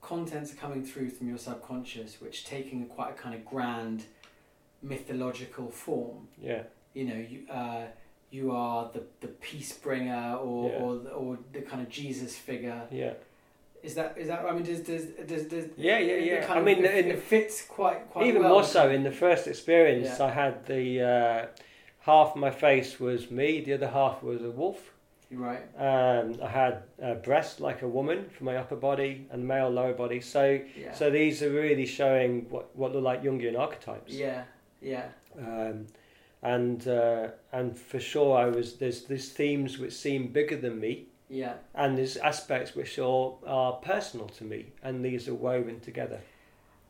[SPEAKER 1] contents are coming through from your subconscious, which taking quite a kind of grand mythological form.
[SPEAKER 2] Yeah,
[SPEAKER 1] You know, you uh, you are the the peace bringer, or
[SPEAKER 2] Yeah.
[SPEAKER 1] or or the kind of Jesus figure.
[SPEAKER 2] yeah,
[SPEAKER 1] Is that is that? I mean, does does does, does
[SPEAKER 2] yeah, yeah, yeah.
[SPEAKER 1] kind
[SPEAKER 2] I
[SPEAKER 1] of-
[SPEAKER 2] mean,
[SPEAKER 1] it, it fits quite quite
[SPEAKER 2] even
[SPEAKER 1] well
[SPEAKER 2] more so in the first experience,
[SPEAKER 1] Yeah.
[SPEAKER 2] I had the uh, half my face was me, the other half was a wolf.
[SPEAKER 1] right.
[SPEAKER 2] Um, I had a breast like a woman for my upper body and male lower body. So,
[SPEAKER 1] Yeah.
[SPEAKER 2] so these are really showing what, what look like Jungian archetypes.
[SPEAKER 1] yeah. Yeah.
[SPEAKER 2] Um, and uh, and for sure, I was there's these themes which seem bigger than me,
[SPEAKER 1] Yeah.
[SPEAKER 2] and there's aspects which are are personal to me, and these are woven together.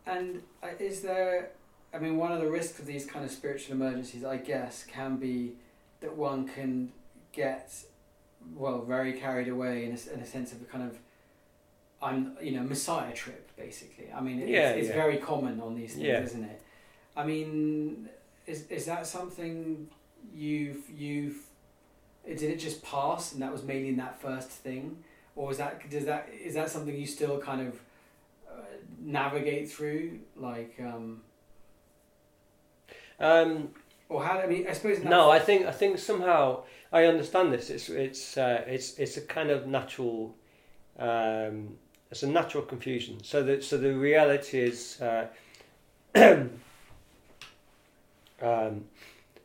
[SPEAKER 1] And uh, is there, I mean, one of the risks of these kind of spiritual emergencies, I guess, can be that one can get, well, very carried away in a, in a sense of a kind of, I'm, you know, messiah trip, basically. I mean, it's,
[SPEAKER 2] Yeah,
[SPEAKER 1] it's
[SPEAKER 2] yeah.
[SPEAKER 1] very common on these things,
[SPEAKER 2] Yeah.
[SPEAKER 1] isn't it? I mean, is is that something you've you've did it just pass and that was mainly in that first thing, or is that does that is that something you still kind of uh, navigate through, like, um,
[SPEAKER 2] Um,
[SPEAKER 1] or how? I mean, I suppose
[SPEAKER 2] no, I think I think somehow I understand this. It's it's uh, it's it's a kind of natural. Um, it's a natural confusion. So the so the reality is. Uh, um,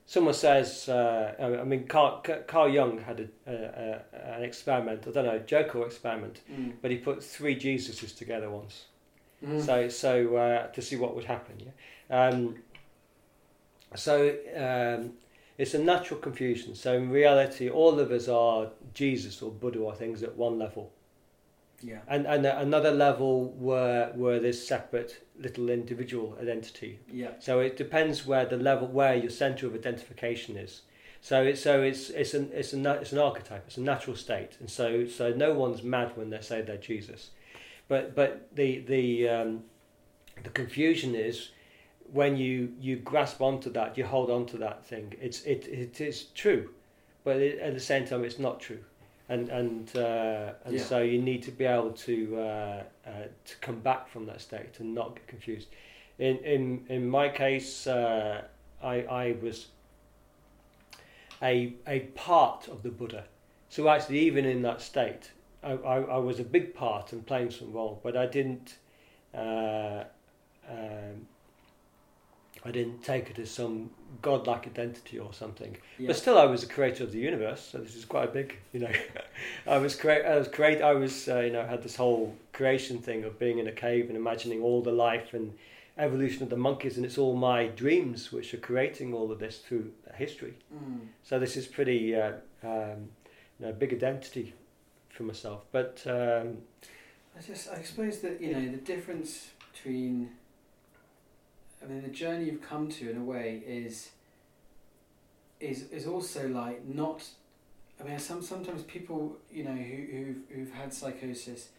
[SPEAKER 2] someone says, uh, I mean, Carl, Carl Jung had a, a, a, an experiment, I don't know, joke or experiment,
[SPEAKER 1] Mm.
[SPEAKER 2] but he put three Jesuses together once.
[SPEAKER 1] Mm.
[SPEAKER 2] So, so uh, to see what would happen. Yeah. Um, so um, it's a natural confusion. So in reality, all of us are Jesus or Buddha or things at one level,
[SPEAKER 1] yeah,
[SPEAKER 2] and and another level were were this separate little individual identity.
[SPEAKER 1] yeah,
[SPEAKER 2] So it depends where the level where your center of identification is. So it's so it's it's an it's an it's an archetype. It's a natural state, and so so no one's mad when they say they're Jesus, but but the the um, the confusion is when you you grasp onto that, you hold onto that thing. It's it it is true, but it, at the same time, it's not true, and and uh, and
[SPEAKER 1] Yeah.
[SPEAKER 2] so you need to be able to uh, uh, to come back from that state and not get confused. In in in my case, uh, I I was a a part of the Buddha. So actually, even in that state, I, I, I was a big part and playing some role, but I didn't. Uh, um, I didn't take it as some godlike identity or something.
[SPEAKER 1] Yeah.
[SPEAKER 2] But still, I was the creator of the universe, so this is quite a big, you know. I was create, I was create, I was, uh, you know, had this whole creation thing of being in a cave and imagining all the life and evolution of the monkeys, and it's all my dreams which are creating all of this through history.
[SPEAKER 1] Mm.
[SPEAKER 2] So this is pretty, uh, um, you know, big identity for myself. But um,
[SPEAKER 1] I just, I suppose that you know the difference between. I mean, the journey you've come to in a way is. Is is also like not. I mean, some sometimes people you know who who've, who've had psychosis,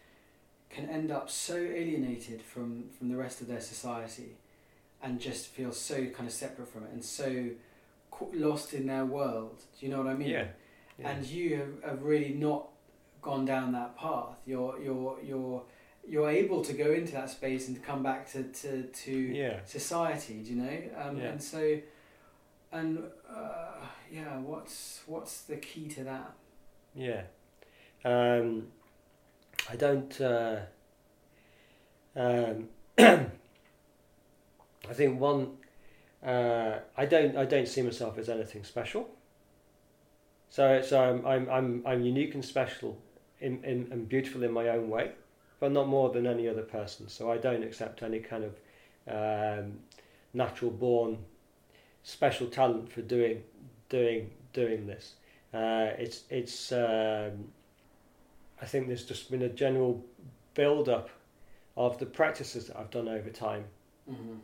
[SPEAKER 1] can end up so alienated from from the rest of their society, and just feel so kind of separate from it and so lost in their world. Do you know what I mean?
[SPEAKER 2] yeah, yeah.
[SPEAKER 1] and you have, have really not gone down that path. You're you're you're you're able to go into that space and come back to to, to
[SPEAKER 2] yeah.
[SPEAKER 1] society. Do you know? Um,
[SPEAKER 2] Yeah.
[SPEAKER 1] And so, and uh, yeah, what's what's the key to that?
[SPEAKER 2] Yeah. Um, I don't. Uh, um, I think one. Uh, I don't. I don't see myself as anything special. So, so I'm. I'm. I'm. I'm unique and special, in, in and beautiful in my own way, but not more than any other person. So I don't accept any kind of um, natural born special talent for doing doing doing this. Uh, it's it's. Um, I think there's just been a general build up of the practices that I've done over time.
[SPEAKER 1] Mm-hmm.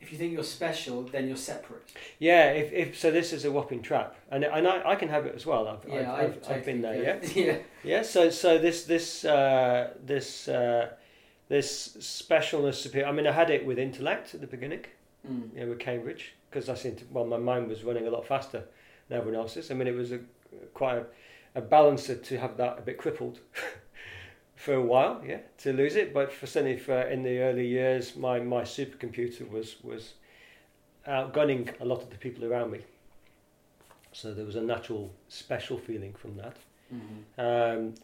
[SPEAKER 1] If you think you're special, then you're separate.
[SPEAKER 2] Yeah, if, if so, this is a whopping trap, and and I, I can have it as well. I've
[SPEAKER 1] Yeah,
[SPEAKER 2] I've, I've, I've been there. Yeah,
[SPEAKER 1] Yeah. yeah.
[SPEAKER 2] yeah. So so this this uh, this uh, this specialness appear. I mean, I had it with intellect at the beginning.
[SPEAKER 1] Mm.
[SPEAKER 2] you know, with Cambridge because I seemed to, well, my mind was running a lot faster than everyone else's. I mean, it was a quite a, a balancer to have that a bit crippled for a while, yeah, to lose it. But for certainly for in the early years, my my supercomputer was was outgunning a lot of the people around me. So there was a natural special feeling from that.
[SPEAKER 1] Mm-hmm.
[SPEAKER 2] Um,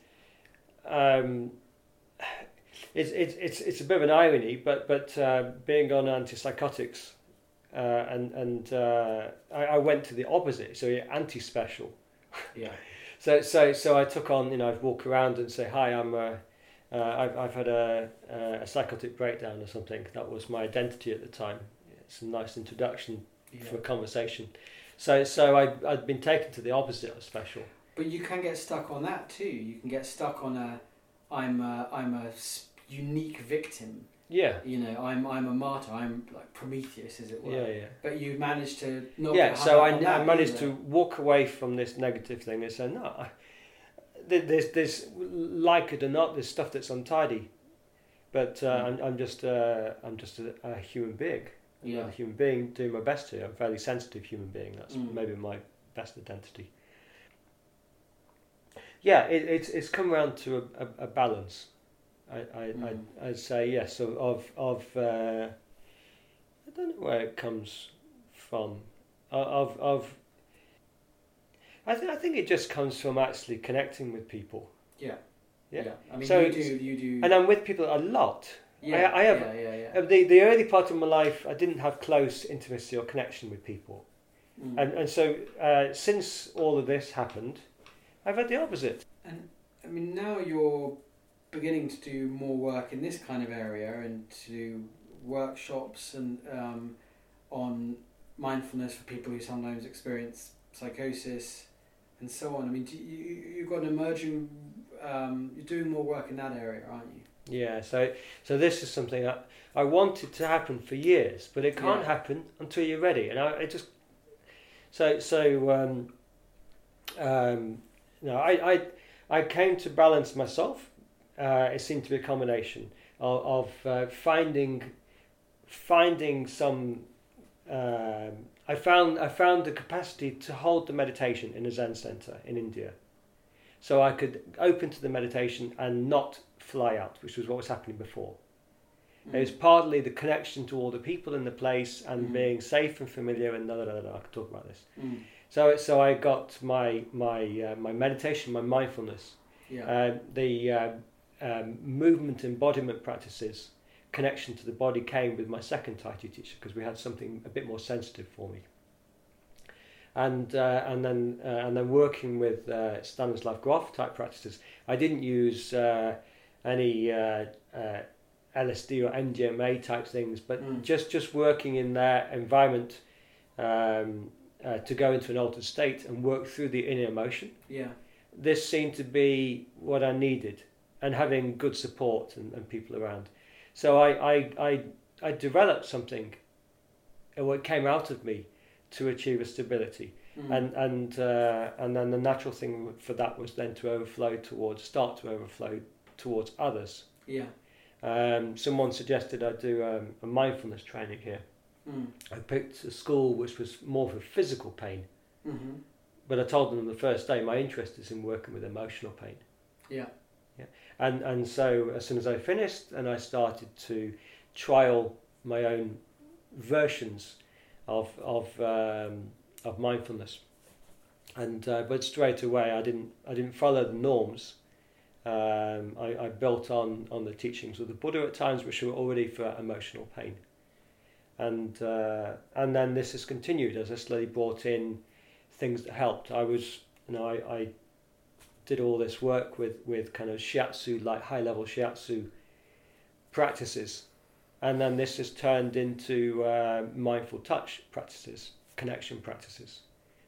[SPEAKER 2] um, it's, it's, it's, it's a bit of an irony, but, but uh, being on antipsychotics, uh, and, and uh, I, I went to the opposite, so anti special.
[SPEAKER 1] Yeah.
[SPEAKER 2] So, so, so I took on, you know, I'd walk around and say, Hi, I'm, uh, uh, I've, I've had a, a psychotic breakdown or something. That was my identity at the time. It's a nice introduction
[SPEAKER 1] yeah.
[SPEAKER 2] for a conversation. So, so I, I'd been taken to the opposite of special.
[SPEAKER 1] But you can get stuck on that too. You can get stuck on a, I'm a, I'm a unique victim.
[SPEAKER 2] Yeah,
[SPEAKER 1] You know, I'm I'm a martyr. I'm like Prometheus, as it were.
[SPEAKER 2] yeah, yeah.
[SPEAKER 1] But you managed to not.
[SPEAKER 2] yeah, so I, I managed
[SPEAKER 1] either.
[SPEAKER 2] to walk away from this negative thing and say, no, I, there- there's, there's, like it or not, there's stuff that's untidy. But uh,
[SPEAKER 1] Mm.
[SPEAKER 2] I'm, I'm just, uh, I'm just a, a human being.
[SPEAKER 1] Yeah.
[SPEAKER 2] a human being doing my best here. I'm a fairly sensitive human being. That's
[SPEAKER 1] Mm.
[SPEAKER 2] maybe my best identity. Yeah, it, it's it's come around to a, a, a balance. I I
[SPEAKER 1] Mm.
[SPEAKER 2] I'd, I'd say yes. So of of uh, I don't know where it comes from. Of of, of I think I think it just comes from actually connecting with people,
[SPEAKER 1] Yeah.
[SPEAKER 2] Yeah.
[SPEAKER 1] I mean,
[SPEAKER 2] So
[SPEAKER 1] you do. You do.
[SPEAKER 2] and I'm with people a lot.
[SPEAKER 1] yeah,
[SPEAKER 2] I- I have-
[SPEAKER 1] Yeah, yeah, yeah.
[SPEAKER 2] The the early part of my life, I didn't have close intimacy or connection with people.
[SPEAKER 1] Mm.
[SPEAKER 2] And, and so, uh, since all of this happened, I've had the opposite.
[SPEAKER 1] And I mean, now you're beginning to do more work in this kind of area and to do workshops and um, on mindfulness for people who sometimes experience psychosis and so on. I mean, you, you've got an emerging. Um, you're doing more work in that area, aren't you?
[SPEAKER 2] Yeah, so so this is something that I wanted to happen for years, but it can't
[SPEAKER 1] Yeah.
[SPEAKER 2] happen until you're ready. And I, I just so so um, um, no, I, I I came to balance myself. Uh, it seemed to be a combination of, of uh, finding finding some. Um, I found I found the capacity to hold the meditation in a Zen center in India, so I could open to the meditation and not fly out, which was what was happening before. It was partly the connection to all the people in the place and
[SPEAKER 1] Mm.
[SPEAKER 2] being safe and familiar and da, da, da, da, I could talk about this.
[SPEAKER 1] Mm.
[SPEAKER 2] So so I got my my uh, my meditation, my mindfulness,
[SPEAKER 1] Yeah.
[SPEAKER 2] uh, the uh, um, movement embodiment practices connection to the body came with my second Tai Chi teacher because we had something a bit more sensitive for me. And uh, and then uh, and then working with uh, Stanislav Grof type practices, I didn't use uh, any uh, uh, LSD or MDMA type things, but
[SPEAKER 1] Mm.
[SPEAKER 2] just just working in their environment um, uh, to go into an altered state and work through the inner emotion
[SPEAKER 1] Yeah.
[SPEAKER 2] this seemed to be what I needed, and having good support and, and people around. So I, I, I, I developed something, and what came out of me to achieve a stability,
[SPEAKER 1] Mm.
[SPEAKER 2] and and uh, and then the natural thing for that was then to overflow towards, start to overflow towards others.
[SPEAKER 1] yeah.
[SPEAKER 2] Um, someone suggested I do um, a mindfulness training here.
[SPEAKER 1] Mm.
[SPEAKER 2] I picked a school which was more for physical pain,
[SPEAKER 1] Mm-hmm.
[SPEAKER 2] but I told them the first day my interest is in working with emotional pain.
[SPEAKER 1] Yeah.
[SPEAKER 2] And and so as soon as I finished, and I started to trial my own versions of of um, of mindfulness. And uh, but straight away, I didn't I didn't follow the norms. Um, I, I built on on the teachings of the Buddha at times, which were already for emotional pain. And uh, and then this has continued as I slowly brought in things that helped. I was you know I, I did all this work with, with kind of shiatsu, like high level shiatsu practices. And then this has turned into uh, mindful touch practices, connection practices,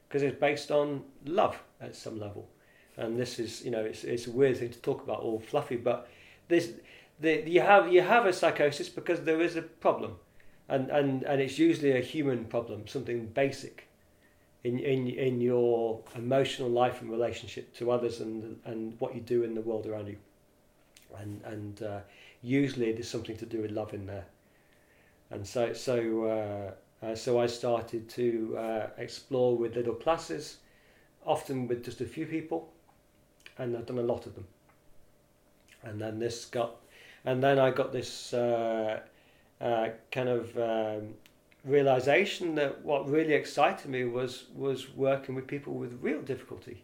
[SPEAKER 2] because it's based on love at some level. And this is, you know, it's, it's a weird thing to talk about, all fluffy, but this, the, you have you have a psychosis because there is a problem, and, and, and it's usually a human problem, something basic in, in, in your emotional life and relationship to others and, and what you do in the world around you. And, and uh, usually there's something to do with love in there. And so, so, uh, uh, so I started to uh, explore with little classes, often with just a few people, and I've done a lot of them. And then this got, and then I got this uh, uh, kind of um, realization that what really excited me was was working with people with real difficulty.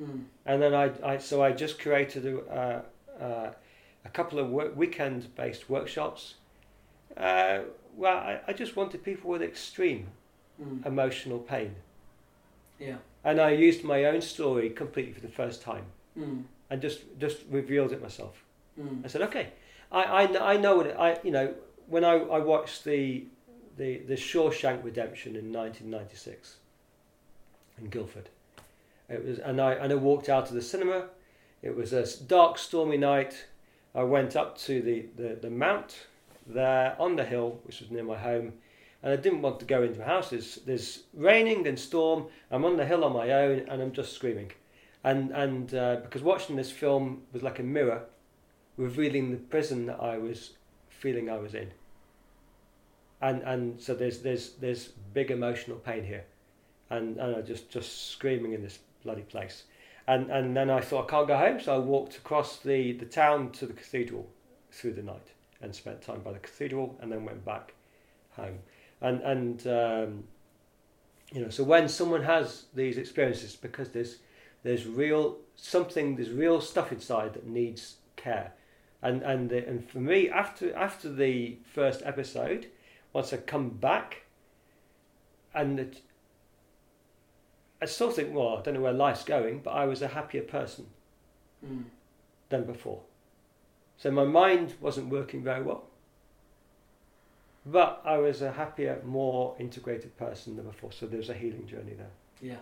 [SPEAKER 1] Mm.
[SPEAKER 2] And then I, I so I just created a, uh, uh, a couple of work, weekend-based workshops. Uh, well, I, I just wanted people with extreme
[SPEAKER 1] Mm.
[SPEAKER 2] emotional pain,
[SPEAKER 1] Yeah.
[SPEAKER 2] and I used my own story completely for the first time,
[SPEAKER 1] Mm.
[SPEAKER 2] and just just revealed it myself.
[SPEAKER 1] Mm.
[SPEAKER 2] I said, okay, I I, I know what it, I you know when I, I watched the the the Shawshank Redemption in 1996 in Guildford. It was and I and I walked out of the cinema. It was a dark, stormy night. I went up to the, the, the mount there on the hill, which was near my home, and I didn't want to go into my house. There's, there's raining and storm. I'm on the hill on my own, and I'm just screaming. And and uh, because watching this film was like a mirror, revealing the prison that I was feeling I was in. And and so there's there's there's big emotional pain here, and and I just just screaming in this bloody place. And and then I thought I can't go home, so I walked across the, the town to the cathedral through the night and spent time by the cathedral, and then went back home. And and um, you know, so when someone has these experiences, because there's there's real something, there's real stuff inside that needs care. And and the, and for me, after after the first episode, once I come back, and it, I still think, well, I don't know where life's going, but I was a happier person
[SPEAKER 1] Mm.
[SPEAKER 2] than before. So my mind wasn't working very well, but I was a happier, more integrated person than before. So there was a healing journey there.
[SPEAKER 1] Yeah.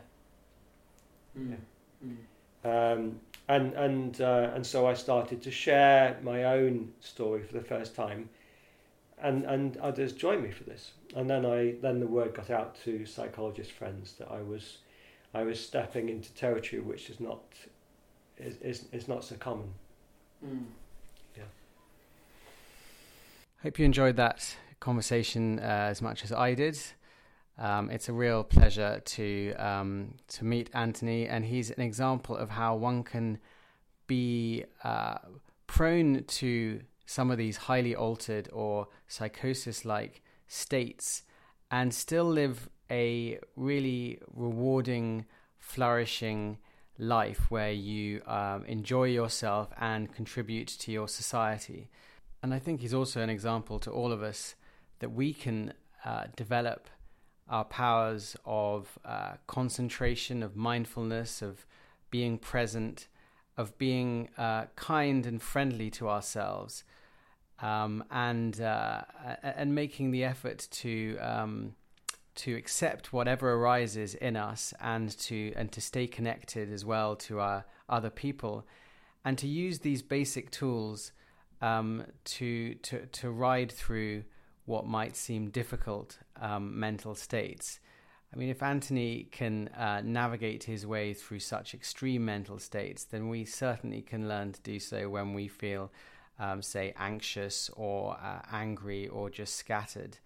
[SPEAKER 1] Mm. Mm.
[SPEAKER 2] Um, and and uh, and so I started to share my own story for the first time, and and others joined me for this. And then I then the word got out to psychologist friends that I was I was stepping into territory which is not is is, is not so common.
[SPEAKER 1] Mm.
[SPEAKER 2] Yeah.
[SPEAKER 1] Hope you enjoyed that conversation uh, as much as I did. Um, it's a real pleasure to um, to meet Anthony, and he's an example of how one can be uh, prone to some of these highly altered or psychosis-like states, and still live a really rewarding, flourishing life where you um, enjoy yourself and contribute to your society. And I think he's also an example to all of us that we can uh, develop our powers of uh, concentration, of mindfulness, of being present, of being uh, kind and friendly to ourselves, um, and uh, and making the effort to um, to accept whatever arises in us, and to and to stay connected as well to our other people, and to use these basic tools um, to to to ride through what might seem difficult um, mental states. I mean, if Anthony can uh, navigate his way through such extreme mental states, then we certainly can learn to do so when we feel, um, say, anxious or uh, angry or just scattered.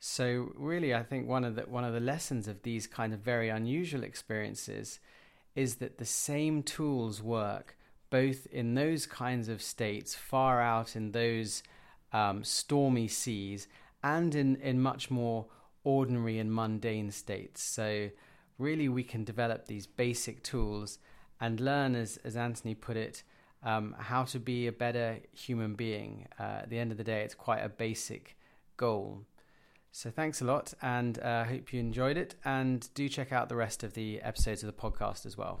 [SPEAKER 1] So, really, I think one of the one of the lessons of these kind of very unusual experiences is that the same tools work both in those kinds of states, far out in those um, stormy seas, and in, in much more ordinary and mundane states. So, really, we can develop these basic tools and learn, as, as Anthony put it, um, how to be a better human being. Uh, at the end of the day, it's quite a basic goal. So, thanks a lot, and I uh, hope you enjoyed it. And do check out the rest of the episodes of the podcast as well.